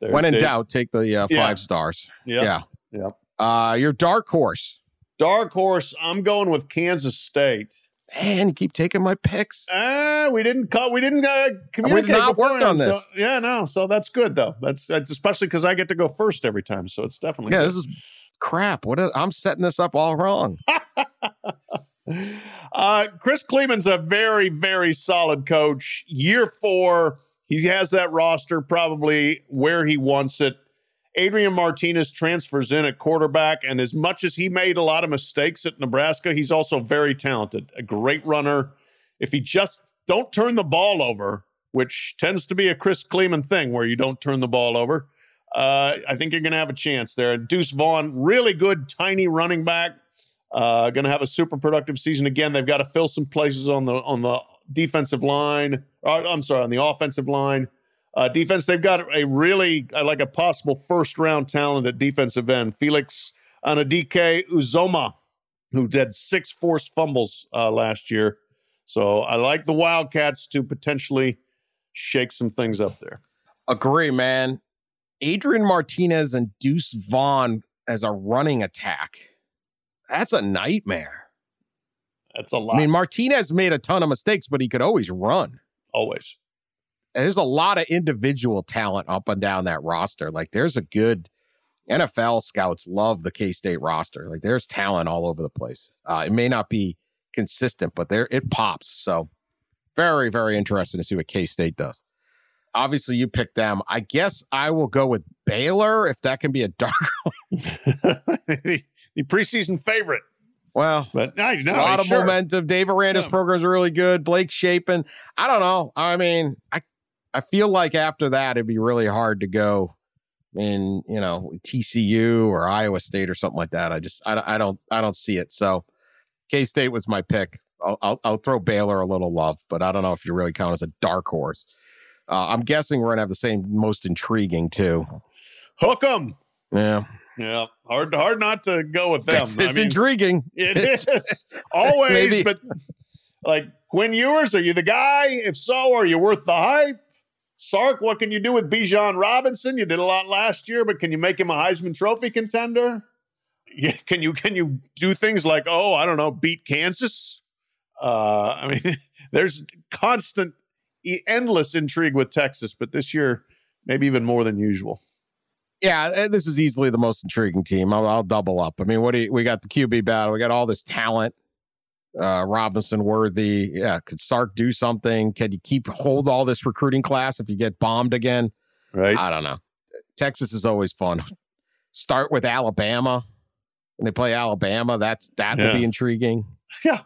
they're, when in they- doubt, take the uh, five Yeah. stars. Yeah. Yeah. Yeah. Uh, your dark horse. Dark horse, I'm going with Kansas State. Man, you keep taking my picks. Ah, we didn't call. We didn't uh, communicate. not worked on this. So, yeah, no. So that's good though. That's that's especially because I get to go first every time. So it's definitely Yeah, good. this is crap. What? i I'm setting this up all wrong. *laughs* uh, Chris Klieman's a very, very solid coach. Year four, he has that roster probably where he wants it. Adrian Martinez transfers in at quarterback, and as much as he made a lot of mistakes at Nebraska, he's also very talented, a great runner. If he just don't turn the ball over, which tends to be a Chris Klieman thing where you don't turn the ball over, uh, I think you're going to have a chance there. Deuce Vaughn, really good, tiny running back. Uh, going to have a super productive season again. They've got to fill some places on the on the defensive line. Or, I'm sorry, on the offensive line. Uh, defense, they've got a really uh, like a possible first round talent at defensive end. Felix Anudike-Uzomah, who did six forced fumbles uh, last year. So I like the Wildcats to potentially shake some things up there. Agree, man. Adrian Martinez and Deuce Vaughn as a running attack. That's a nightmare. That's a lot. I mean, Martinez made a ton of mistakes, but he could always run. always. And there's a lot of individual talent up and down that roster. Like, there's a good NFL scouts love the K State roster. Like, there's talent all over the place. Uh, it may not be consistent, but there it pops. So, very, very interesting to see what K State does. Obviously, you picked them. I guess I will go with Baylor if that can be a *laughs* dark. the preseason favorite. Well, But nice. No, a lot of sure. momentum. Dave Aranda's Yeah. programs are really good. Blake Shapen. I don't know. I mean, I I feel like after that it'd be really hard to go in, you know, TCU or Iowa State or something like that. I just I, I don't I don't see it. So K State was my pick. I'll, I'll, I'll throw Baylor a little love, but I don't know if you really count as a dark horse. Uh, I'm guessing we're gonna have the same most intriguing too. Hook 'em. Yeah, Yeah, hard hard not to go with them. it's, I it's mean, intriguing. It *laughs* is always, but like Quinn Ewers, are you the guy? If so, are you worth the hype? Sark, what can you do with Bijan Robinson? You did a lot last year, but can you make him a Heisman Trophy contender? Yeah, *laughs* can you can you do things like oh I don't know beat Kansas? Uh, I mean, *laughs* there's constant, endless intrigue with Texas, but this year maybe even more than usual. Yeah, uh, this is easily the most intriguing team. I'll, I'll double up. I mean, what do you, we got the QB battle? We got all this talent. Uh, Robinson, Worthy. Yeah, could Sark do something? Can you keep hold all this recruiting class if you get bombed again? Right? I don't know. Texas is always fun. Start with Alabama, and they play Alabama. That's that Yeah. will be intriguing. *laughs* Yeah.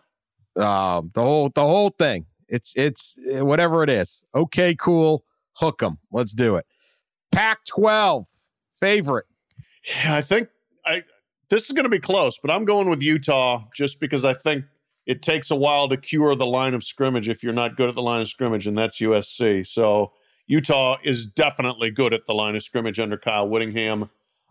Um, the whole the whole thing. It's it's uh, whatever it is. Okay, cool. Hook them. Let's do it. Pac twelve favorite. Yeah, I think I this is going to be close, but I'm going with Utah just because I think it takes a while to cure the line of scrimmage if you're not good at the line of scrimmage, and that's USC. So Utah is definitely good at the line of scrimmage under Kyle Whittingham.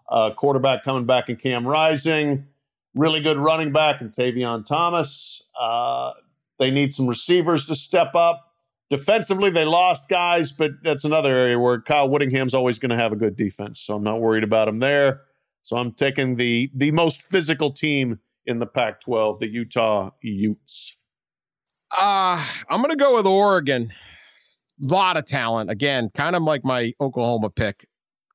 Uh, quarterback coming back in Cam Rising, really good running back in Tavion Thomas. Uh, they need some receivers to step up. Defensively, they lost guys, but that's another area where Kyle Whittingham's always going to have a good defense. So I'm not worried about him there. So I'm taking the the most physical team in the Pac-12, the Utah Utes. Uh, I'm gonna go with Oregon. A lot of talent. Again, kind of like my Oklahoma pick.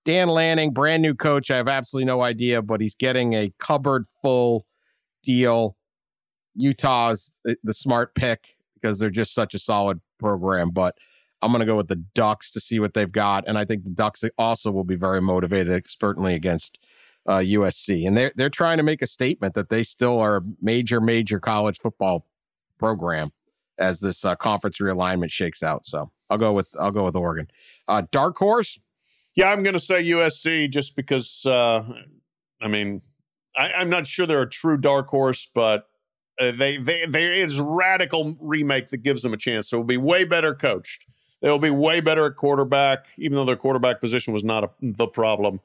Dan Lanning, brand new coach. I have absolutely no idea, but he's getting a cupboard full deal. Utah's the smart pick because they're just such a solid program. But I'm going to go with the Ducks to see what they've got, and I think the Ducks also will be very motivated, certainly against uh, USC. And they're they're trying to make a statement that they still are a major, major college football program as this uh, conference realignment shakes out. So I'll go with I'll go with Oregon. Uh, dark horse. Yeah, I'm going to say USC just because. Uh, I mean, I, I'm not sure they're a true dark horse, but uh, they they there is radical remake that gives them a chance. So it'll be way better coached. They'll be way better at quarterback, even though their quarterback position was not a, the problem.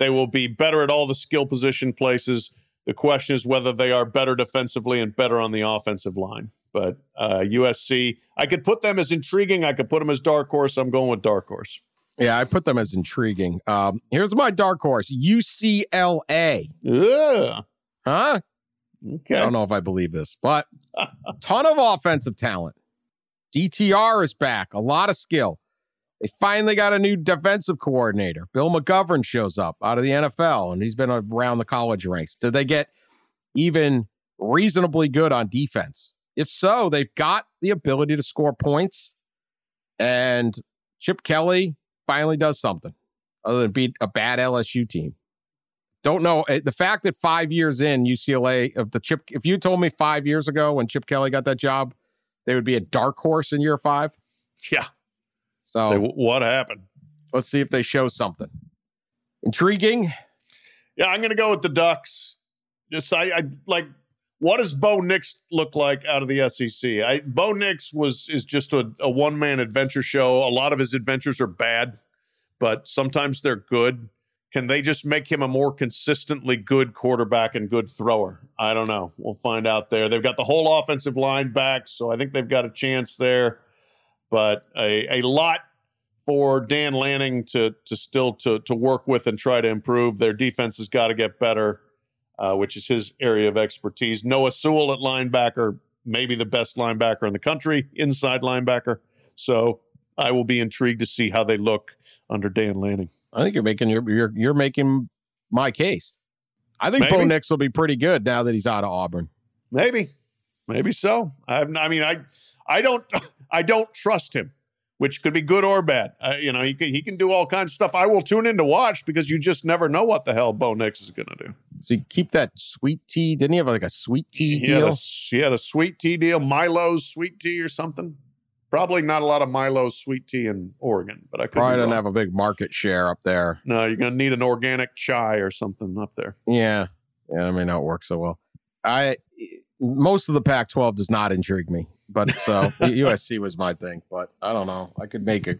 They will be better at all the skill position places. The question is whether they are better defensively and better on the offensive line. But uh, USC, I could put them as intriguing. I could put them as dark horse. I'm going with dark horse. Yeah, I put them as intriguing. Um, here's my dark horse: UCLA. Ugh. Huh? Okay. I don't know if I believe this, but ton of offensive talent. DTR is back. A lot of skill. They finally got a new defensive coordinator. Bill McGovern shows up out of the NFL, and he's been around the college ranks. Did they get even reasonably good on defense? If so, they've got the ability to score points. And Chip Kelly finally does something other than beat a bad LSU team. Don't know eh, the fact that five years in UCLA of the Chip. If you told me five years ago when Chip Kelly got that job, they would be a dark horse in year five. Yeah. So Say, what happened? let's see if they show something intriguing. Yeah, I'm going to go with the Ducks. Just I, I like. What does Bo Nix look like out of the SEC? I, Bo Nix was is just a, a one man adventure show. A lot of his adventures are bad, but sometimes they're good. Can they just make him a more consistently good quarterback and good thrower? I don't know. We'll find out there. They've got the whole offensive line back, so I think they've got a chance there. But a, a lot for Dan Lanning to to still to to work with and try to improve. Their defense has got to get better, uh, which is his area of expertise. Noah Sewell at linebacker, maybe the best linebacker in the country, inside linebacker. So I will be intrigued to see how they look under Dan Lanning. I think you're making your you're you're making my case. I think Bo Maybe. Nix will be pretty good now that he's out of Auburn. Maybe, maybe so. I have, I mean, I I don't *laughs* I don't trust him, which could be good or bad. Uh, you know, he can he can do all kinds of stuff. I will tune in to watch because you just never know what the hell Bo Nix is going to do. So you keep that sweet tea. Didn't he have like a sweet tea He had, deal? a, he had a sweet tea deal, Milo's sweet tea or something. Probably not a lot of Milo's sweet tea in Oregon, but I Probably be doesn't have a big market share up there. No, you're going to need an organic chai or something up there. Yeah. Yeah, that may not work so well. I most of the Pac-12 does not intrigue me, but *laughs* so USC was my thing. But I don't know. I could make a.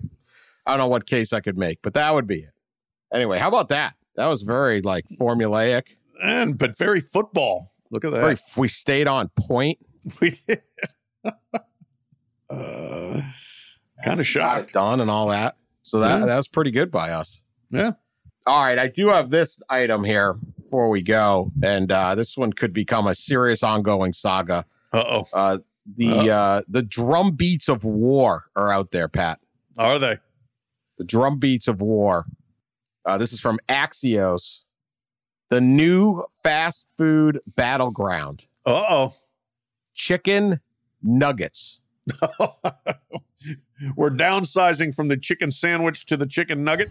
I don't know what case I could make, but that would be it. Anyway, how about that? That was very like formulaic. And but very football. Look at that. Very, we stayed on point. *laughs* we did. uh, kind of shocked. Done and all that. So that Yeah. that was pretty good by us. Yeah. All right, I do have this item here before we go, and uh, this one could become a serious ongoing saga. Uh oh. Uh, the uh, the drum beats of war are out there, Pat. Are they? The drum beats of war. Uh, this is from Axios. The new fast food battleground: Uh oh. chicken nuggets. *laughs* We're downsizing from the chicken sandwich to the chicken nugget.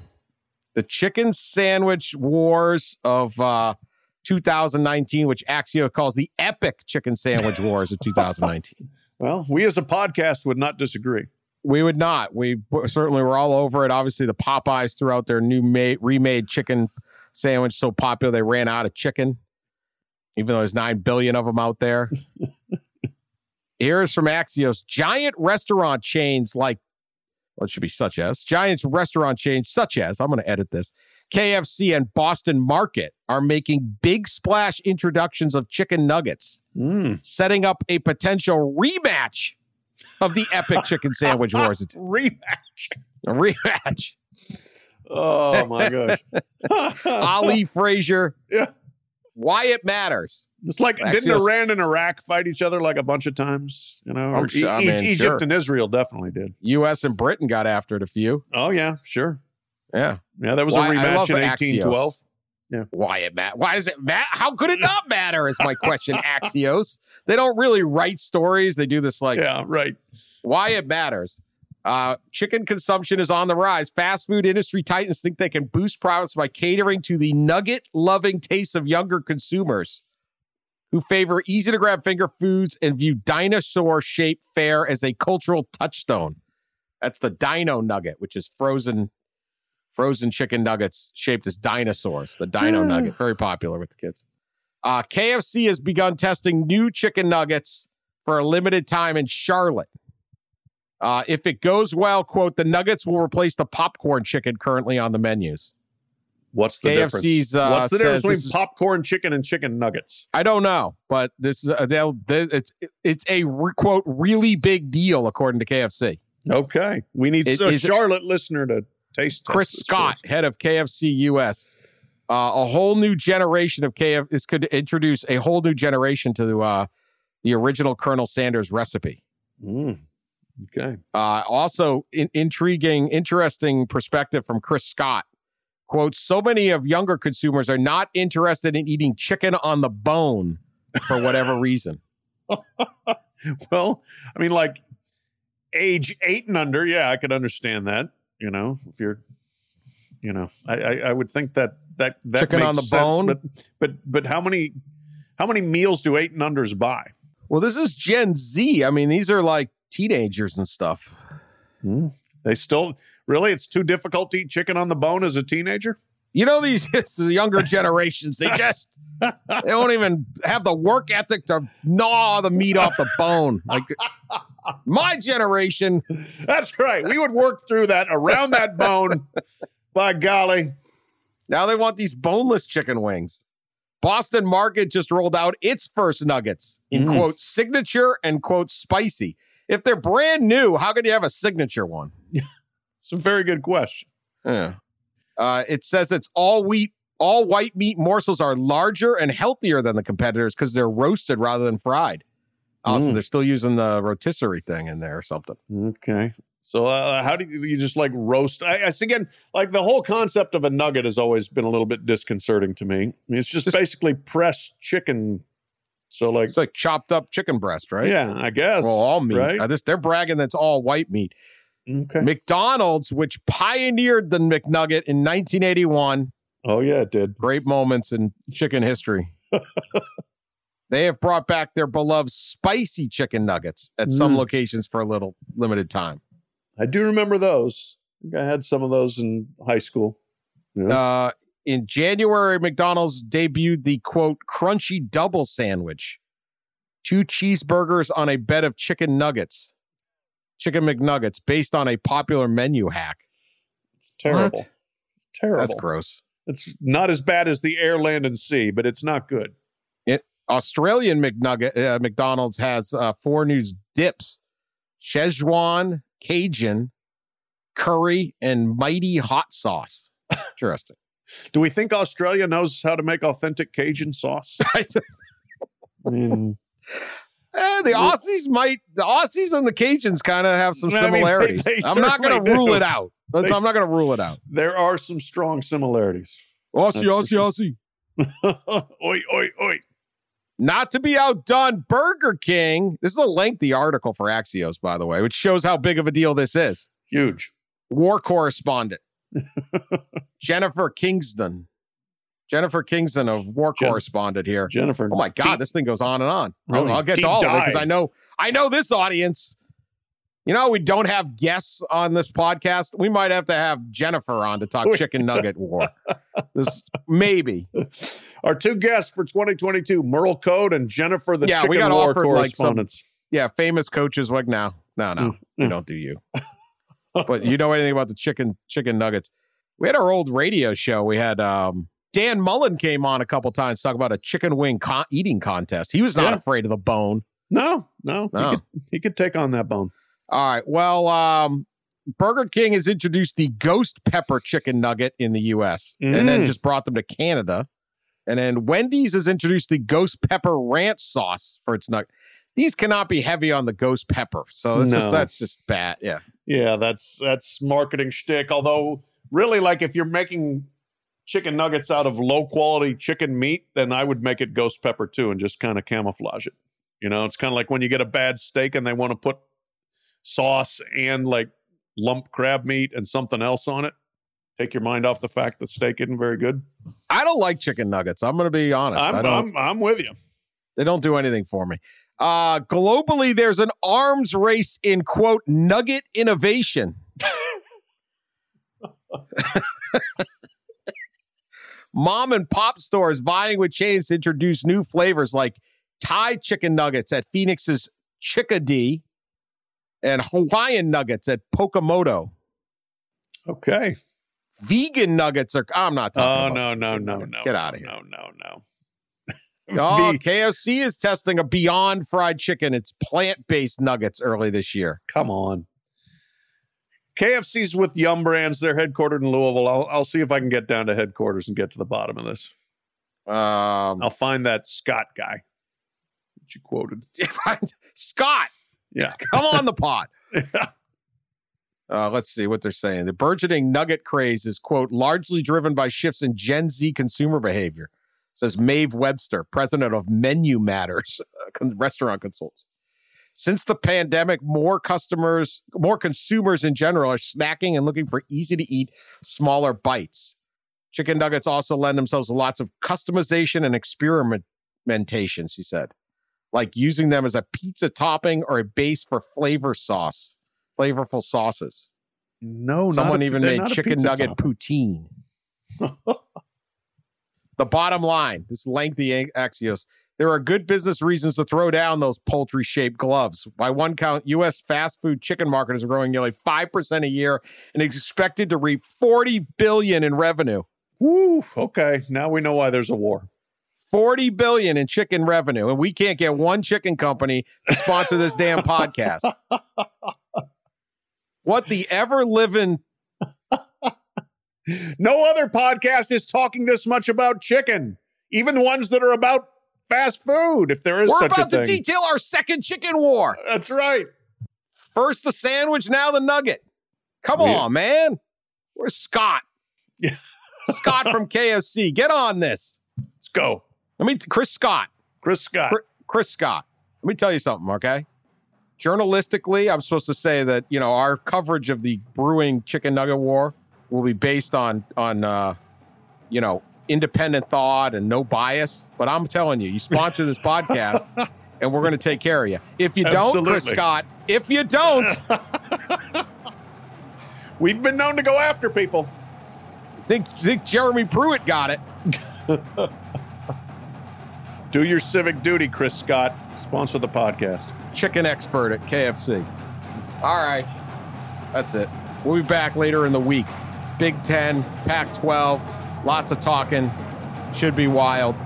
the chicken sandwich wars of uh 2019 which axio calls the epic chicken sandwich wars of *laughs* 2019 Well, we as a podcast would not disagree. we would not. We certainly were all over it. Obviously the popeyes threw out their new made remade chicken sandwich so popular they ran out of chicken even though there's 9 billion of them out there. *laughs* Here's from axios giant restaurant chains like well, it should be such as giant restaurant chains such as I'm going to edit this KFC and Boston Market are making big splash introductions of chicken nuggets, Mm. setting up a potential rematch of the epic chicken sandwich *laughs* wars. Rematch. A rematch. Oh my gosh. *laughs* *laughs* Ali Frazier, Yeah. Why it Matters. It's like didn't Iran and Iraq fight each other like a bunch of times? You know, Or sure- E- Egypt sure. and Israel definitely did. U.S. and Britain got after it a few. Oh yeah, sure. Yeah. Yeah, that was Why- a rematch in Axios. Yeah. Why it matter? Why does it matter? How could it not matter? Is my question. *laughs* Axios. They don't really write stories. They do this like Yeah, right. why it matters. Uh, chicken consumption is on the rise. Fast food industry titans think they can boost profits by catering to the nugget loving tastes of younger consumers who favor easy to grab finger foods and view dinosaur shaped fare as a cultural touchstone. That's the dino nugget, which is frozen frozen chicken nuggets shaped as dinosaurs. The dino nugget, very popular with the kids. Uh, KFC has begun testing new chicken nuggets for a limited time in Charlotte. Uh, if it goes well, quote, the nuggets will replace the popcorn chicken currently on the menus. What's the KFC's, difference? uh, What's the difference between is- popcorn chicken and chicken nuggets? I don't know, but this is uh, they'll, they, it's it's a re- quote really big deal according to KFC. Okay, we need It- a is it- Charlotte listener to taste. Chris Scott, head of KFC US, uh, a whole new generation of KF. This could introduce a whole new generation to uh, the original Colonel Sanders recipe. Mm, okay. Uh, also, in, intriguing, interesting perspective from Chris Scott. Quote, so many of younger consumers are not interested in eating chicken on the bone for whatever *laughs* reason. Well, I mean, like age eight and under, yeah, I could understand that. You know, if you're, you know, I I, I would think that that that Chicken on the sense, bone? but but but how many how many meals do eight and unders buy? Well, this is Gen Z. I mean, these are like teenagers and stuff. Hmm. They still really, it's too difficult to eat chicken on the bone as a teenager. You know, these *laughs* the younger generations, they *laughs* just they don't even have the work ethic to gnaw the meat off the bone. Like *laughs* my generation, That's right. We would work through that around that bone. By golly. now they want these boneless chicken wings. Boston Market just rolled out its first nuggets in Mm. quote signature and quote spicy. If they're brand new, how could you have a signature one? *laughs* It's a very good question. Yeah. Uh, it says it's all wheat, all white meat morsels are larger and healthier than the competitors because they're roasted rather than fried. Also, Mm. they're still using the rotisserie thing in there or something. Okay. So uh, how do you, you just like roast? I, I again, like the whole concept of a nugget has always been a little bit disconcerting to me. I mean, it's just, Just- basically pressed chicken. So like, it's like chopped up chicken breast, right? yeah, I guess. Well, all meat. right? Uh, this they're bragging that's all white meat. Okay. McDonald's, which pioneered the McNugget in 1981, Oh yeah, it did. great moments in chicken history. *laughs* they have brought back their beloved spicy chicken nuggets at some Mm. locations for a little limited time. I do remember those. I think I had some of those in high school. Yeah. Uh, in January, McDonald's debuted the quote crunchy double sandwich, two cheeseburgers on a bed of chicken nuggets, chicken McNuggets, based on a popular menu hack. It's terrible. What? It's terrible. That's gross. It's not as bad as the air, land, and sea, but it's not good. It Australian McNugget uh, McDonald's has uh, four new dips: Szechuan, Cajun, curry, and mighty hot sauce. *laughs* Interesting. Do we think Australia knows how to make authentic Cajun sauce? *laughs* Mm. *laughs* Eh, the Aussies might, the Aussies and the Cajuns kind of have some I mean, they- similarities. they I'm not going to rule it out. They I'm not going to rule it out. There are some strong similarities. Aussie, That's for Aussie, Aussie. oi, oi, oi. Not to be outdone, Burger King. This is a lengthy article for Axios, by the way, which shows how big of a deal this is. Huge. War correspondent *laughs* Jennifer Kingston. Jennifer Kingston of War Jen- correspondent here. Jennifer. Oh my God, deep- this thing goes on and on. I'll- Really I'll, get deep to all of it because I know I know this audience. You know, we don't have guests on this podcast. We might have to have Jennifer on to talk *laughs* chicken nugget war. *laughs* This maybe. Our two guests for 2022, Merle Code and Jennifer, the Yeah, chicken we got war offered, like, some- Yeah, famous coaches like no, no, no. We Mm. don't do you. *laughs* but you know anything about the chicken chicken nuggets? We had our old radio show. We had um Dan Mullen came on a couple times talk about a chicken wing con- eating contest. He was not Yeah. afraid of the bone. no, no, No. He, could, he could take on that bone. All right. Well, um, Burger King has introduced the ghost pepper chicken nugget in the US and then Mm. just brought them to Canada. And then Wendy's has introduced the ghost pepper ranch sauce for its nugget. These cannot be heavy on the ghost pepper. So it's just that's just bad. Yeah. Yeah, that's that's marketing shtick. Although, really, like if you're making chicken nuggets out of low quality chicken meat, then I would make it ghost pepper too, and just kind of camouflage it. You know, it's kind of like when you get a bad steak and they want to put sauce and like lump crab meat and something else on it. Take your mind off the fact that steak isn't very good. I don't like chicken nuggets. I'm going to be honest. I I'm, don't. I'm I'm with you. They don't do anything for me. Uh, globally, there's an arms race in quote nugget innovation. *laughs* Mom and pop stores vying with chains to introduce new flavors like Thai chicken nuggets at Phoenix's Chickadee and Hawaiian nuggets at Pokemoto. Okay. Vegan nuggets are. I'm not Oh talking. no about no vegan no nuggets. no. Get no, out of here. No no no. *laughs* Oh, KFC is testing a Beyond Fried Chicken. It's plant based nuggets early this year. Come on. KFC's with Yum Brands. They're headquartered in Louisville. I'll, I'll see if I can get down to headquarters and get to the bottom of this. Um, I'll find that Scott guy that you quoted. *laughs* Scott, Yeah. *laughs* come on the pod. *laughs* Uh, let's see what they're saying. The burgeoning nugget craze is, quote, largely driven by shifts in Gen Z consumer behavior, says Maeve Webster, president of Menu Matters, *laughs* restaurant consults. Since the pandemic, more customers, more consumers in general are snacking and looking for easy to eat, smaller bites. Chicken nuggets also lend themselves to lots of customization and experimentation, she said, like using them as a pizza topping or a base for flavor sauce, flavorful sauces. No, Someone a- even made not chicken nugget topping. poutine. *laughs* the bottom line, this lengthy Axios, there are good business reasons to throw down those poultry shaped gloves. By one count, U.S. fast food chicken market is growing nearly 5% a year and is expected to reap 40 billion in revenue. Woo. Okay. Now we know why there's a war. 40 billion in chicken revenue. And we can't get one chicken company to sponsor this damn podcast. What the ever living No other podcast is talking this much about chicken, even ones that are about fast food, if there is We're about to detail our second chicken war. That's right. First the sandwich, now the nugget. Come We- on, man. Where's Scott? Yeah. *laughs* Scott from KFC. Get on this. Let's go. Let me Chris Scott. Chris Scott. Chris, Chris Scott. Let me tell you something, okay? Journalistically, I'm supposed to say that, you know, our coverage of the brewing chicken nugget war will be based on on uh, you know, independent thought and no bias. But I'm telling you, you sponsor this podcast *laughs* and we're gonna take care of you. If you don't, Chris Scott, if you don't, *laughs* We've been known to go after people. Think think Jeremy Pruitt got it. *laughs* Do your civic duty, Chris Scott. Sponsor the podcast. Chicken expert at KFC. All right. That's it. We'll be back later in the week. Big 10, Pac 12, lots of talking. Should be wild.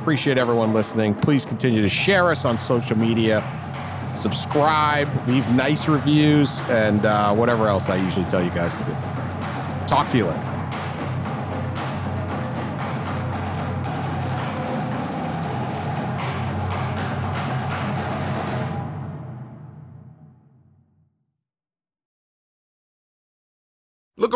Appreciate everyone listening. Please continue to share us on social media, subscribe, leave nice reviews, and uh, whatever else I usually tell you guys to do. Talk to you later.